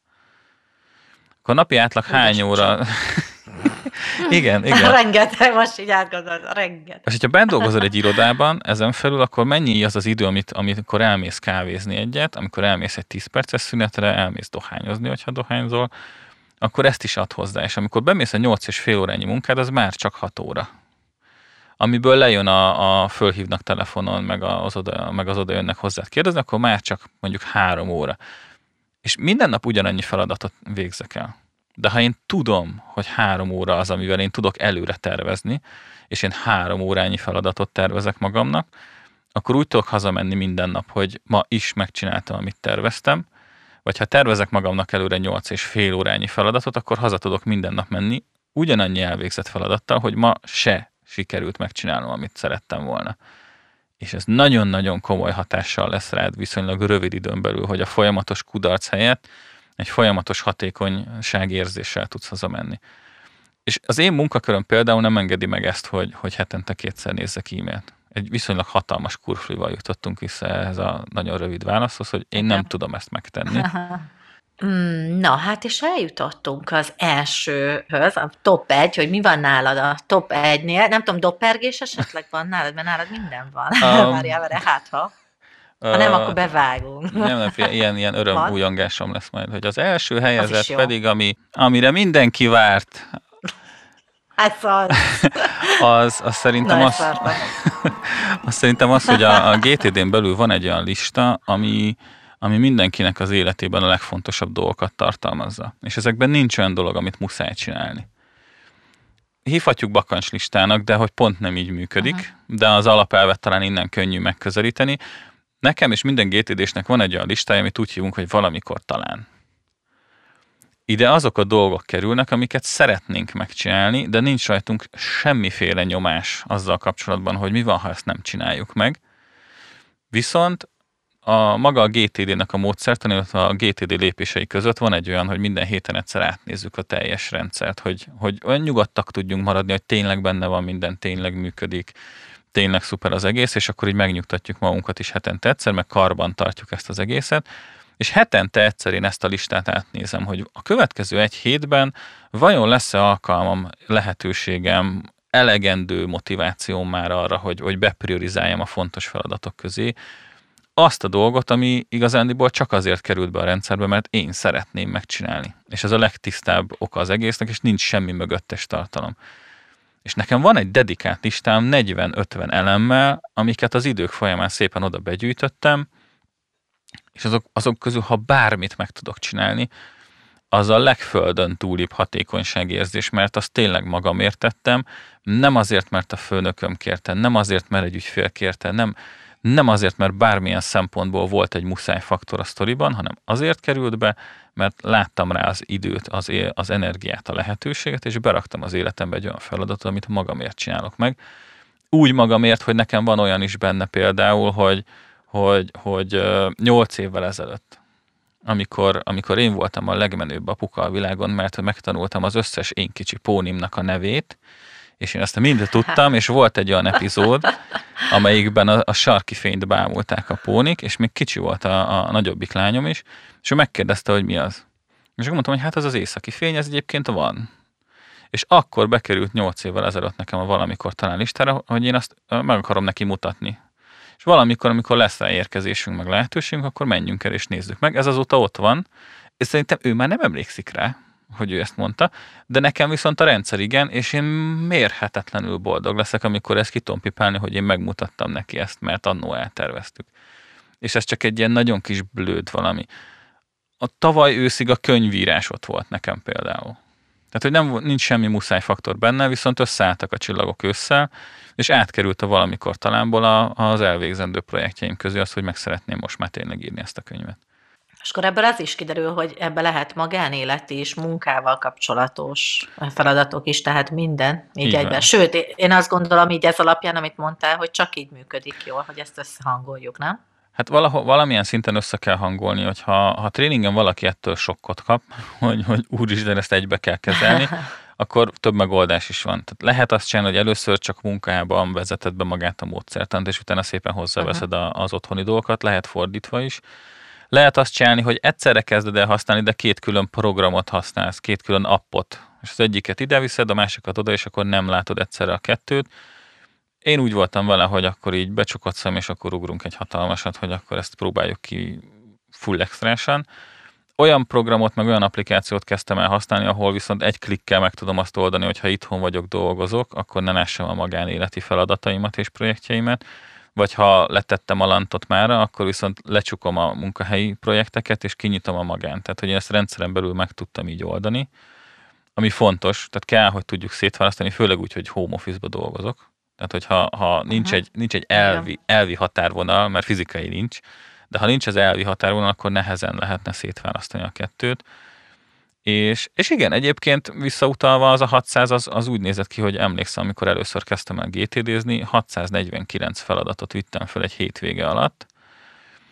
Akkor napi átlag hány óra... igen, igen. Rengeteg, most így átgondolod, rengeteg. És hogyha bent dolgozol egy irodában, ezen felül, akkor mennyi az az idő, amit, amikor elmész kávézni egyet, amikor elmész egy 10 perces szünetre, elmész dohányozni, hogyha dohányzol, akkor ezt is ad hozzá. És amikor bemész a 8 és fél órányi munkád, az már csak 6 óra. Amiből lejön a, a fölhívnak telefonon, meg az, oda, meg az oda jönnek hozzád kérdezni, akkor már csak mondjuk 3 óra. És minden nap ugyanannyi feladatot végzek el. De ha én tudom, hogy három óra az, amivel én tudok előre tervezni, és én három órányi feladatot tervezek magamnak, akkor úgy tudok hazamenni minden nap, hogy ma is megcsináltam, amit terveztem, vagy ha tervezek magamnak előre 8 és fél órányi feladatot, akkor haza tudok minden nap menni ugyanannyi elvégzett feladattal, hogy ma se sikerült megcsinálnom, amit szerettem volna. És ez nagyon-nagyon komoly hatással lesz rád viszonylag rövid időn belül, hogy a folyamatos kudarc helyett egy folyamatos hatékonyságérzéssel tudsz hazamenni. És az én munkaköröm például nem engedi meg ezt, hogy, hogy hetente kétszer nézzek e-mailt. Egy viszonylag hatalmas kurflival jutottunk vissza ehhez a nagyon rövid válaszhoz, hogy én nem tudom ezt megtenni. Mm, na, hát és eljutottunk az elsőhöz, a top egy, hogy mi van nálad a top egynél. Nem tudom, doppergés esetleg van nálad, mert nálad minden van. Um, Várjál vele, hát ha. Ha nem, akkor bevágunk. Nem, nem, ilyen, ilyen örömbújongásom lesz majd, hogy az első helyezett pedig, ami, amire mindenki várt, Hát az. az, az szerintem az, az szerintem az, hogy a, a GTD-n belül van egy olyan lista, ami, ami mindenkinek az életében a legfontosabb dolgokat tartalmazza. És ezekben nincs olyan dolog, amit muszáj csinálni. Hívhatjuk bakancslistának, de hogy pont nem így működik, Aha. de az alapelvet talán innen könnyű megközelíteni. Nekem és minden GTD-snek van egy olyan listája, amit úgy hívunk, hogy valamikor talán. Ide azok a dolgok kerülnek, amiket szeretnénk megcsinálni, de nincs rajtunk semmiféle nyomás azzal kapcsolatban, hogy mi van, ha ezt nem csináljuk meg. Viszont a maga a GTD-nek a módszertan, illetve a GTD lépései között van egy olyan, hogy minden héten egyszer átnézzük a teljes rendszert, hogy, hogy olyan nyugodtak tudjunk maradni, hogy tényleg benne van minden, tényleg működik, tényleg szuper az egész, és akkor így megnyugtatjuk magunkat is hetente egyszer, meg karban tartjuk ezt az egészet, és hetente egyszer én ezt a listát átnézem, hogy a következő egy hétben vajon lesz-e alkalmam, lehetőségem, elegendő motivációm már arra, hogy, hogy bepriorizáljam a fontos feladatok közé, azt a dolgot, ami igazándiból csak azért került be a rendszerbe, mert én szeretném megcsinálni. És ez a legtisztább oka az egésznek, és nincs semmi mögöttes tartalom. És nekem van egy dedikált listám 40-50 elemmel, amiket az idők folyamán szépen oda begyűjtöttem, és azok, azok közül, ha bármit meg tudok csinálni, az a legföldön túlibb hatékonyságérzés, mert azt tényleg magam értettem, nem azért, mert a főnököm kérte, nem azért, mert egy ügyfél kérte, nem, nem azért, mert bármilyen szempontból volt egy muszáj faktor a sztoriban, hanem azért került be, mert láttam rá az időt, az, az energiát, a lehetőséget, és beraktam az életembe egy olyan feladatot, amit magamért csinálok meg. Úgy magamért, hogy nekem van olyan is benne például, hogy, hogy, hogy 8 évvel ezelőtt, amikor, amikor én voltam a legmenőbb apuka a világon, mert megtanultam az összes én kicsi pónimnak a nevét, és én ezt mind tudtam, és volt egy olyan epizód, amelyikben a, a sarki fényt bámulták a pónik, és még kicsi volt a, a nagyobbik lányom is, és ő megkérdezte, hogy mi az. És akkor mondtam, hogy hát az az északi fény, ez egyébként van. És akkor bekerült 8 évvel ezelőtt nekem a valamikor talán listára, hogy én azt meg akarom neki mutatni. És valamikor, amikor lesz rá érkezésünk, meg lehetőségünk, akkor menjünk el és nézzük meg. Ez azóta ott van, és szerintem ő már nem emlékszik rá, hogy ő ezt mondta, de nekem viszont a rendszer igen, és én mérhetetlenül boldog leszek, amikor ezt kitom pipálni, hogy én megmutattam neki ezt, mert annó elterveztük. És ez csak egy ilyen nagyon kis blőd valami. A tavaly őszig a könyvírás ott volt nekem például. Tehát, hogy nem, nincs semmi muszájfaktor benne, viszont összeálltak a csillagok össze, és átkerült a valamikor talánból az elvégzendő projektjeim közé az, hogy meg szeretném most már tényleg írni ezt a könyvet. És akkor ebből az is kiderül, hogy ebbe lehet magánélet és munkával kapcsolatos feladatok is, tehát minden így, így egyben. Van. Sőt, én azt gondolom így ez alapján, amit mondtál, hogy csak így működik jól, hogy ezt összehangoljuk, nem? Hát valahol, valamilyen szinten össze kell hangolni, hogy ha, ha tréningen valaki ettől sokkot kap, hogy, hogy úristen, ezt egybe kell kezelni, akkor több megoldás is van. Tehát lehet azt csinálni, hogy először csak munkában vezeted be magát a módszertant, és utána szépen hozzáveszed uh-huh. az otthoni dolgokat, lehet fordítva is. Lehet azt csinálni, hogy egyszerre kezded el használni, de két külön programot használsz, két külön appot, és az egyiket ide viszed, a másikat oda, és akkor nem látod egyszerre a kettőt. Én úgy voltam vele, hogy akkor így becsukott és akkor ugrunk egy hatalmasat, hogy akkor ezt próbáljuk ki full extrásan. Olyan programot, meg olyan applikációt kezdtem el használni, ahol viszont egy klikkel meg tudom azt oldani, hogy ha itthon vagyok, dolgozok, akkor ne lássam a magánéleti feladataimat és projektjeimet, vagy ha letettem a lantot mára, akkor viszont lecsukom a munkahelyi projekteket, és kinyitom a magán. Tehát, hogy én ezt rendszeren belül meg tudtam így oldani, ami fontos, tehát kell, hogy tudjuk szétválasztani, főleg úgy, hogy home office-ba dolgozok. Tehát, hogyha ha nincs, egy, nincs egy elvi, elvi határvonal, mert fizikai nincs, de ha nincs az elvi határvonal, akkor nehezen lehetne szétválasztani a kettőt. És, és igen, egyébként visszautalva az a 600 az, az úgy nézett ki, hogy emlékszem, amikor először kezdtem el GTD-zni, 649 feladatot vittem fel egy hétvége alatt.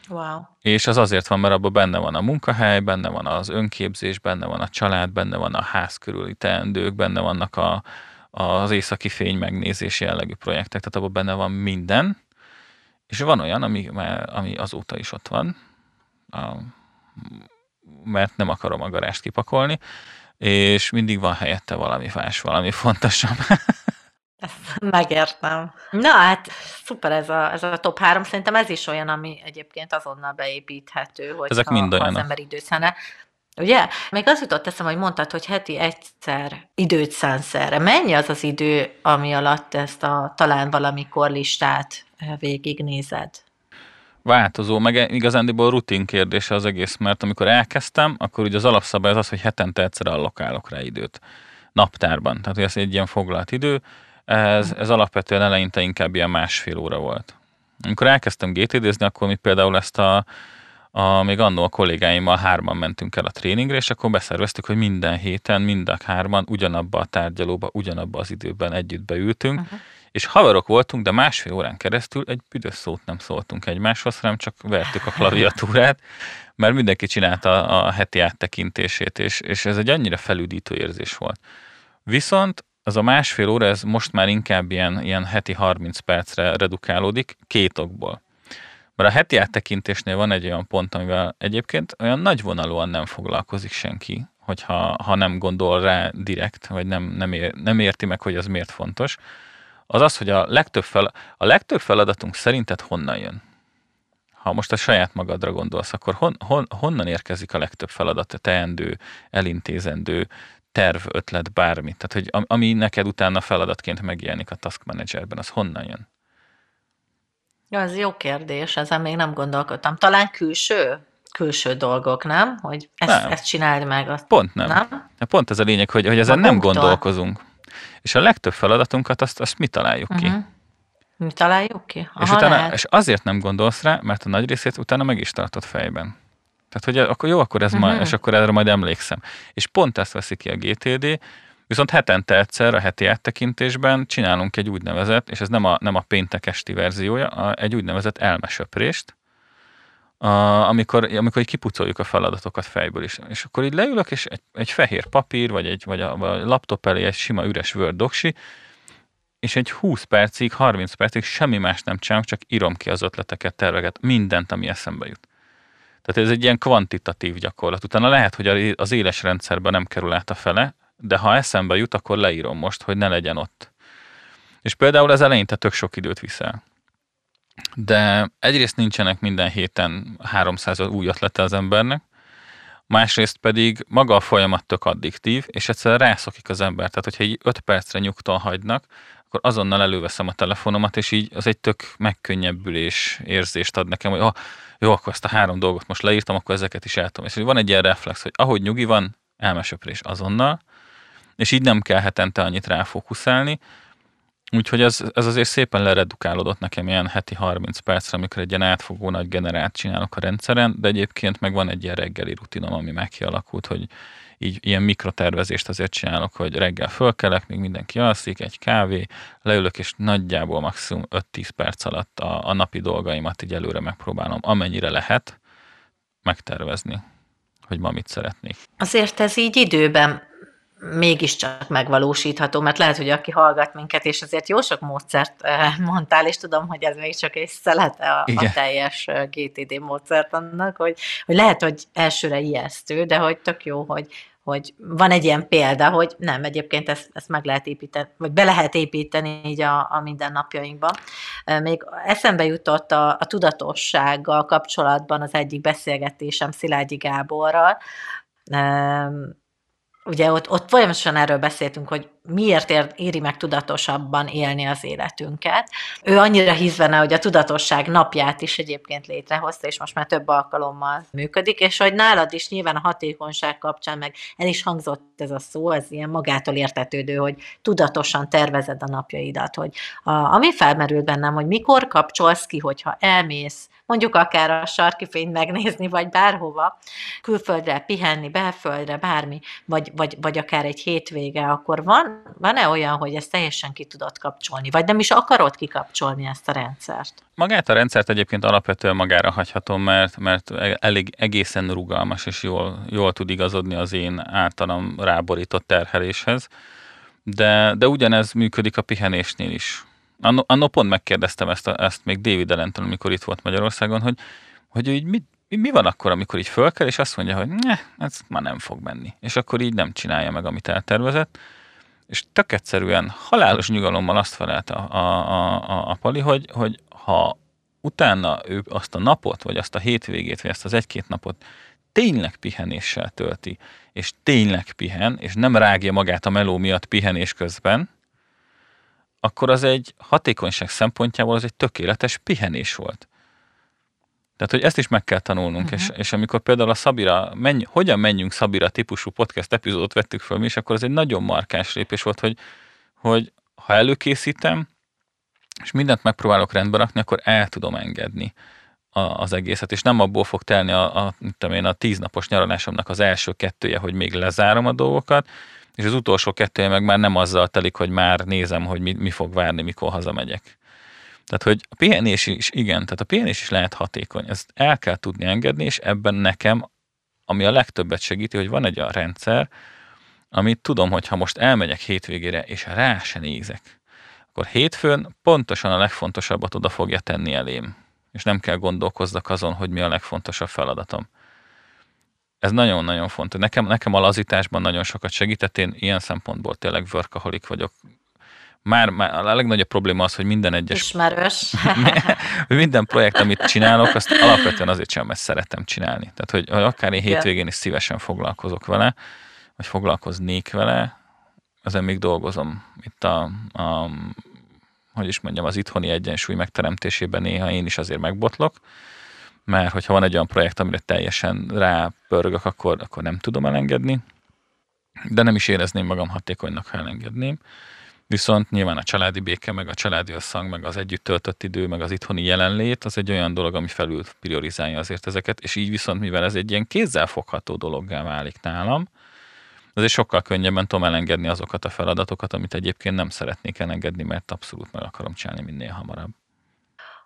Wow. És az azért van, mert abban benne van a munkahely, benne van az önképzés, benne van a család, benne van a ház körüli teendők, benne vannak a, az északi fény megnézés jellegű projektek, tehát abban benne van minden. És van olyan, ami, ami azóta is ott van, a mert nem akarom a garást kipakolni, és mindig van helyette valami más, valami fontosabb. Ezt megértem. Na hát, szuper ez a, ez a top 3. Szerintem ez is olyan, ami egyébként azonnal beépíthető, hogy Ezek mind ha, az ember időt szállna. Ugye? Még az jutott eszem, hogy mondtad, hogy heti egyszer időt szánsz erre. Mennyi az az idő, ami alatt ezt a talán valamikor listát végignézed? változó, meg igazándiból rutin kérdése az egész, mert amikor elkezdtem, akkor ugye az alapszabály az az, hogy hetente egyszer allokálok rá időt naptárban. Tehát ez egy ilyen foglalt idő, ez, ez alapvetően eleinte inkább ilyen másfél óra volt. Amikor elkezdtem GTD-zni, akkor mi például ezt a, a még annó a kollégáimmal hárman mentünk el a tréningre, és akkor beszerveztük, hogy minden héten, mind a hárman ugyanabba a tárgyalóba, ugyanabba az időben együtt beültünk, uh-huh és haverok voltunk, de másfél órán keresztül egy büdös szót nem szóltunk egymáshoz, hanem csak vertük a klaviatúrát, mert mindenki csinálta a heti áttekintését, és, és ez egy annyira felüdítő érzés volt. Viszont az a másfél óra, ez most már inkább ilyen, ilyen heti 30 percre redukálódik, két okból. Mert a heti áttekintésnél van egy olyan pont, amivel egyébként olyan nagyvonalúan nem foglalkozik senki, hogyha ha nem gondol rá direkt, vagy nem, nem, ér, nem érti meg, hogy az miért fontos az az, hogy a legtöbb, fel, a legtöbb feladatunk szerinted honnan jön? Ha most a saját magadra gondolsz, akkor hon, hon, honnan érkezik a legtöbb feladat, teendő, elintézendő, terv, ötlet, bármi? Tehát, hogy ami neked utána feladatként megjelenik a Task Managerben, az honnan jön? Ja, ez jó kérdés, ezen még nem gondolkodtam. Talán külső? Külső dolgok, nem? Hogy ezt, nem. ezt csináld meg. Azt, Pont nem. nem. Pont ez a lényeg, hogy, hogy ezen Magunktól. nem gondolkozunk. És a legtöbb feladatunkat azt, azt mi találjuk uh-huh. ki. Mhm. Mi találjuk ki? Aha, és, utána, és azért nem gondolsz rá, mert a nagy részét utána meg is tartod fejben. Tehát, hogy akkor jó, akkor ez uh-huh. ma, és akkor erre majd emlékszem. És pont ezt veszi ki a GTD, viszont hetente egyszer a heti áttekintésben csinálunk egy úgynevezett, és ez nem a, nem a péntek esti verziója, a, egy úgynevezett elmesöprést, a, amikor, amikor így kipucoljuk a feladatokat fejből is. És akkor így leülök, és egy, egy fehér papír, vagy egy vagy a, vagy a laptop elé egy sima üres Word doksi, és egy 20 percig, 30 percig semmi más nem csinálok, csak írom ki az ötleteket, terveket, mindent, ami eszembe jut. Tehát ez egy ilyen kvantitatív gyakorlat. Utána lehet, hogy az éles rendszerben nem kerül át a fele, de ha eszembe jut, akkor leírom most, hogy ne legyen ott. És például ez eleinte tök sok időt viszel. De egyrészt nincsenek minden héten 300 új ötlete az embernek, másrészt pedig maga a folyamat tök addiktív, és egyszerűen rászokik az ember. Tehát, hogyha így 5 percre nyugton hagynak, akkor azonnal előveszem a telefonomat, és így az egy tök megkönnyebbülés érzést ad nekem, hogy oh, jó, akkor ezt a három dolgot most leírtam, akkor ezeket is eltom. És van egy ilyen reflex, hogy ahogy nyugi van, elmesöprés azonnal, és így nem kell hetente annyit ráfókuszálni, Úgyhogy ez, ez azért szépen leredukálódott nekem ilyen heti 30 percre, amikor egy ilyen átfogó nagy generát csinálok a rendszeren, de egyébként meg van egy ilyen reggeli rutinom, ami megkialakult, hogy így ilyen mikrotervezést azért csinálok, hogy reggel fölkelek, még mindenki alszik, egy kávé, leülök, és nagyjából maximum 5-10 perc alatt a, a napi dolgaimat így előre megpróbálom, amennyire lehet megtervezni, hogy ma mit szeretnék. Azért ez így időben mégiscsak megvalósítható, mert lehet, hogy aki hallgat minket, és azért jó sok módszert eh, mondtál, és tudom, hogy ez még csak egy szelete a, a teljes eh, GTD módszert annak, hogy, hogy lehet, hogy elsőre ijesztő, de hogy tök jó, hogy, hogy van egy ilyen példa, hogy nem, egyébként ezt, ezt meg lehet építeni, vagy be lehet építeni így a, a mindennapjainkban. Eh, még eszembe jutott a, a tudatossággal kapcsolatban az egyik beszélgetésem Szilágyi Gáborral, ugye ott, ott folyamatosan erről beszéltünk, hogy miért ér, éri meg tudatosabban élni az életünket. Ő annyira hisz hogy a tudatosság napját is egyébként létrehozta, és most már több alkalommal működik, és hogy nálad is nyilván a hatékonyság kapcsán meg el is hangzott ez a szó, ez ilyen magától értetődő, hogy tudatosan tervezed a napjaidat, hogy a, ami felmerült bennem, hogy mikor kapcsolsz ki, hogyha elmész mondjuk akár a sarki fényt megnézni, vagy bárhova, külföldre pihenni, belföldre, bármi, vagy, vagy, vagy akár egy hétvége, akkor van, van-e olyan, hogy ezt teljesen ki tudod kapcsolni, vagy nem is akarod kikapcsolni ezt a rendszert? Magát a rendszert egyébként alapvetően magára hagyhatom, mert, mert elég egészen rugalmas, és jól, jól tud igazodni az én általam ráborított terheléshez. De, de ugyanez működik a pihenésnél is. Anno, anno pont megkérdeztem ezt, a, ezt még David Ellentől, amikor itt volt Magyarországon, hogy, hogy így mit, mi van akkor, amikor így fölkel, és azt mondja, hogy ne, ez már nem fog menni. És akkor így nem csinálja meg, amit eltervezett. És tök egyszerűen halálos nyugalommal azt felelt a, a, a, a Pali, hogy, hogy ha utána ő azt a napot, vagy azt a hétvégét, vagy azt az egy-két napot tényleg pihenéssel tölti, és tényleg pihen, és nem rágja magát a meló miatt pihenés közben, akkor az egy hatékonyság szempontjából az egy tökéletes pihenés volt. Tehát, hogy ezt is meg kell tanulnunk, uh-huh. és, és amikor például a Szabira, menj, hogyan menjünk Szabira típusú podcast epizódot vettük föl mi, és akkor ez egy nagyon markáns lépés volt, hogy, hogy ha előkészítem, és mindent megpróbálok rendbe rakni, akkor el tudom engedni a, az egészet, és nem abból fog telni a, a, én, a tíznapos nyaralásomnak az első kettője, hogy még lezárom a dolgokat, és az utolsó kettője meg már nem azzal telik, hogy már nézem, hogy mi, mi fog várni, mikor hazamegyek. Tehát, hogy a pihenés is, igen, tehát a pihenés is lehet hatékony. Ezt el kell tudni engedni, és ebben nekem, ami a legtöbbet segíti, hogy van egy olyan rendszer, amit tudom, hogy ha most elmegyek hétvégére, és rá se nézek, akkor hétfőn pontosan a legfontosabbat oda fogja tenni elém. És nem kell gondolkozzak azon, hogy mi a legfontosabb feladatom. Ez nagyon-nagyon fontos. Nekem, nekem a lazításban nagyon sokat segített. Én ilyen szempontból tényleg workaholic vagyok. Már, már a legnagyobb probléma az, hogy minden egyes... Ismerős. minden projekt, amit csinálok, azt alapvetően azért sem, mert szeretem csinálni. Tehát, hogy, hogy akár én hétvégén is szívesen foglalkozok vele, vagy foglalkoznék vele, ezen még dolgozom. Itt a, a hogy is mondjam, az itthoni egyensúly megteremtésében néha én is azért megbotlok, mert hogyha van egy olyan projekt, amire teljesen rápörgök, akkor, akkor nem tudom elengedni, de nem is érezném magam hatékonynak, ha elengedném. Viszont nyilván a családi béke, meg a családi összhang, meg az együtt töltött idő, meg az itthoni jelenlét, az egy olyan dolog, ami felül priorizálja azért ezeket, és így viszont, mivel ez egy ilyen kézzelfogható dologgá válik nálam, azért sokkal könnyebben tudom elengedni azokat a feladatokat, amit egyébként nem szeretnék elengedni, mert abszolút meg akarom csinálni minél hamarabb.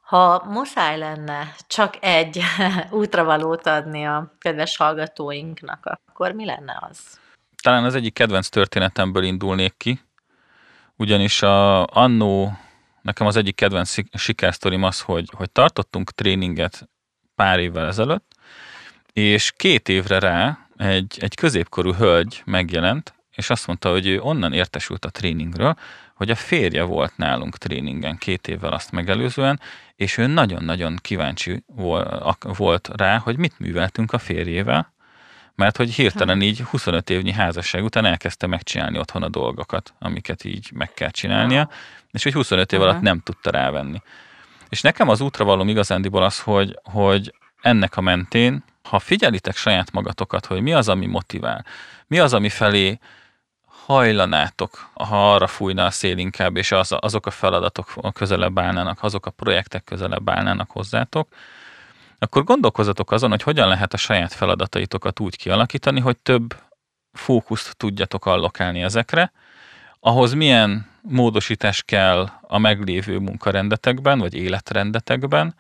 Ha muszáj lenne csak egy útravalót adni a kedves hallgatóinknak, akkor mi lenne az? Talán az egyik kedvenc történetemből indulnék ki, ugyanis a, annó nekem az egyik kedvenc sikersztorim az, hogy, hogy tartottunk tréninget pár évvel ezelőtt, és két évre rá egy, egy középkorú hölgy megjelent, és azt mondta, hogy ő onnan értesült a tréningről, hogy a férje volt nálunk tréningen két évvel azt megelőzően, és ő nagyon-nagyon kíváncsi volt rá, hogy mit műveltünk a férjével, mert hogy hirtelen így 25 évnyi házasság után elkezdte megcsinálni otthon a dolgokat, amiket így meg kell csinálnia, és hogy 25 év alatt nem tudta rávenni. És nekem az útra való igazándiból az, hogy, hogy ennek a mentén, ha figyelitek saját magatokat, hogy mi az, ami motivál, mi az, ami felé hajlanátok, ha arra fújna a szél inkább, és az, azok a feladatok közelebb állnának, azok a projektek közelebb állnának hozzátok, akkor gondolkozatok azon, hogy hogyan lehet a saját feladataitokat úgy kialakítani, hogy több fókuszt tudjatok allokálni ezekre, ahhoz milyen módosítás kell a meglévő munkarendetekben, vagy életrendetekben,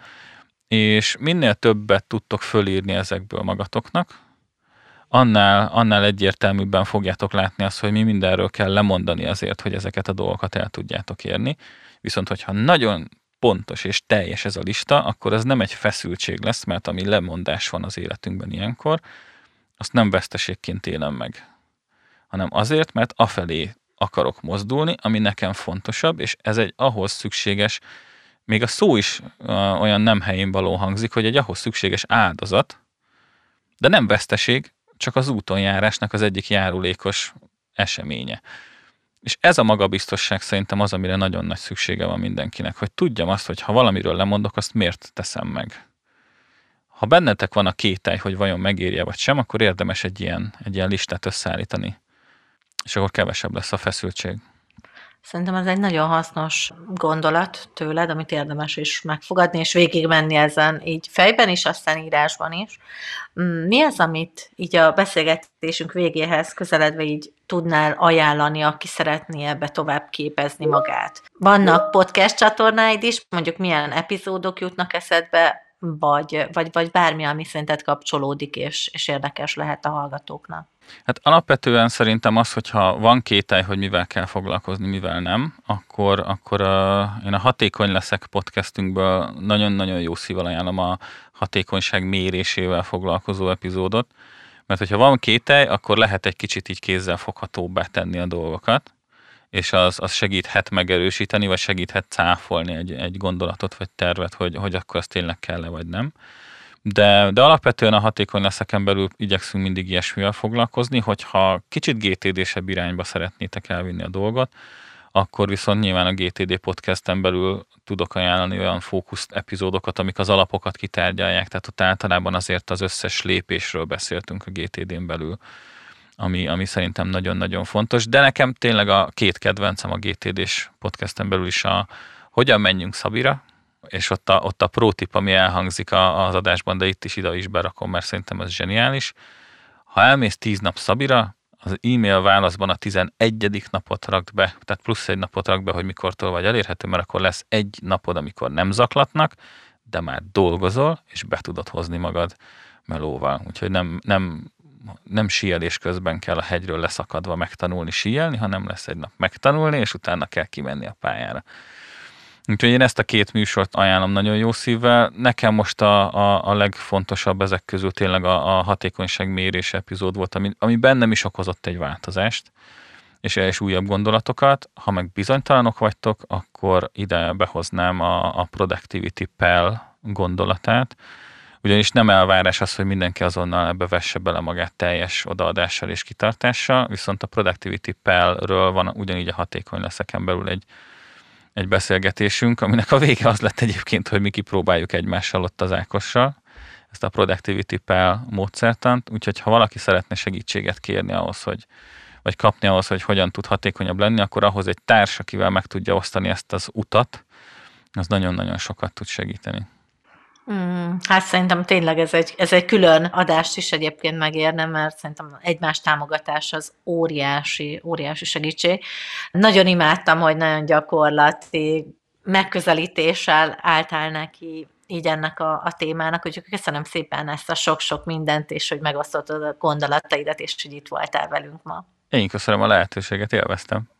és minél többet tudtok fölírni ezekből magatoknak, annál, annál egyértelműbben fogjátok látni azt, hogy mi mindenről kell lemondani azért, hogy ezeket a dolgokat el tudjátok érni. Viszont, hogyha nagyon pontos és teljes ez a lista, akkor ez nem egy feszültség lesz, mert ami lemondás van az életünkben ilyenkor, azt nem veszteségként élem meg, hanem azért, mert afelé akarok mozdulni, ami nekem fontosabb, és ez egy ahhoz szükséges, még a szó is olyan nem helyén való hangzik, hogy egy ahhoz szükséges áldozat, de nem veszteség, csak az úton járásnak az egyik járulékos eseménye. És ez a magabiztosság szerintem az, amire nagyon nagy szüksége van mindenkinek, hogy tudjam azt, hogy ha valamiről lemondok, azt miért teszem meg. Ha bennetek van a kételj, hogy vajon megérje vagy sem, akkor érdemes egy ilyen, egy ilyen listát összeállítani, és akkor kevesebb lesz a feszültség. Szerintem ez egy nagyon hasznos gondolat tőled, amit érdemes is megfogadni, és végigmenni ezen így fejben is, aztán írásban is. Mm, mi az, amit így a beszélgetésünk végéhez közeledve így tudnál ajánlani, aki szeretné ebbe tovább képezni magát? Vannak podcast csatornáid is, mondjuk milyen epizódok jutnak eszedbe, vagy, vagy, vagy bármi, ami szerinted kapcsolódik, és, és érdekes lehet a hallgatóknak. Hát alapvetően szerintem az, hogyha van kételj, hogy mivel kell foglalkozni, mivel nem, akkor, akkor a, én a Hatékony leszek podcastünkből nagyon-nagyon jó szívvel ajánlom a hatékonyság mérésével foglalkozó epizódot, mert hogyha van kételj, akkor lehet egy kicsit így kézzel foghatóbbá tenni a dolgokat, és az, az segíthet megerősíteni, vagy segíthet cáfolni egy, egy gondolatot, vagy tervet, hogy, hogy akkor az tényleg kell-e, vagy nem. De, de alapvetően a hatékony leszeken belül igyekszünk mindig ilyesmivel foglalkozni, hogyha kicsit GTD-sebb irányba szeretnétek elvinni a dolgot, akkor viszont nyilván a GTD podcasten belül tudok ajánlani olyan fókuszt epizódokat, amik az alapokat kitárgyalják, tehát ott általában azért az összes lépésről beszéltünk a GTD-n belül, ami, ami szerintem nagyon-nagyon fontos, de nekem tényleg a két kedvencem a GTD-s podcasten belül is a Hogyan menjünk Szabira, és ott a, ott a pro tip, ami elhangzik az adásban, de itt is ide is berakom, mert szerintem ez zseniális. Ha elmész 10 nap Szabira, az e-mail válaszban a 11. napot rakd be, tehát plusz egy napot rakd be, hogy mikortól vagy elérhető, mert akkor lesz egy napod, amikor nem zaklatnak, de már dolgozol, és be tudod hozni magad melóval. Úgyhogy nem, nem, nem síelés közben kell a hegyről leszakadva megtanulni síelni, hanem lesz egy nap megtanulni, és utána kell kimenni a pályára. Úgyhogy én ezt a két műsort ajánlom nagyon jó szívvel. Nekem most a, a, a legfontosabb ezek közül tényleg a, a hatékonyság mérés epizód volt, ami, ami bennem is okozott egy változást, és és újabb gondolatokat. Ha meg bizonytalanok vagytok, akkor ide behoznám a, a Productivity Pell gondolatát, ugyanis nem elvárás az, hogy mindenki azonnal ebbe vesse bele magát teljes odaadással és kitartással, viszont a Productivity Pell-ről van ugyanígy a hatékony leszeken belül egy egy beszélgetésünk, aminek a vége az lett egyébként, hogy mi kipróbáljuk egymással ott az Ákossal, ezt a Productivity Pal módszertant, úgyhogy ha valaki szeretne segítséget kérni ahhoz, hogy vagy kapni ahhoz, hogy hogyan tud hatékonyabb lenni, akkor ahhoz egy társ, akivel meg tudja osztani ezt az utat, az nagyon-nagyon sokat tud segíteni. Mm, hát szerintem tényleg ez egy, ez egy külön adást is egyébként megérne, mert szerintem egymás támogatás az óriási, óriási segítség. Nagyon imádtam, hogy nagyon gyakorlati megközelítéssel álltál neki így ennek a, a témának, úgyhogy köszönöm szépen ezt a sok-sok mindent, és hogy megosztottad a gondolataidat, és hogy itt voltál velünk ma. Én köszönöm a lehetőséget, élveztem.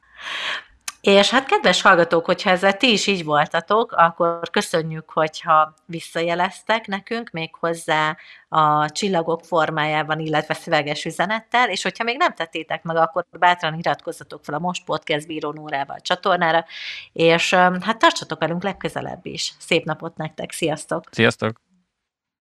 És hát kedves hallgatók, hogyha ezzel ti is így voltatok, akkor köszönjük, hogyha visszajeleztek nekünk, még hozzá a csillagok formájában, illetve szöveges üzenettel, és hogyha még nem tettétek meg, akkor bátran iratkozzatok fel a Most Podcast Bíró Nórával csatornára, és hát tartsatok velünk legközelebb is. Szép napot nektek, sziasztok! Sziasztok!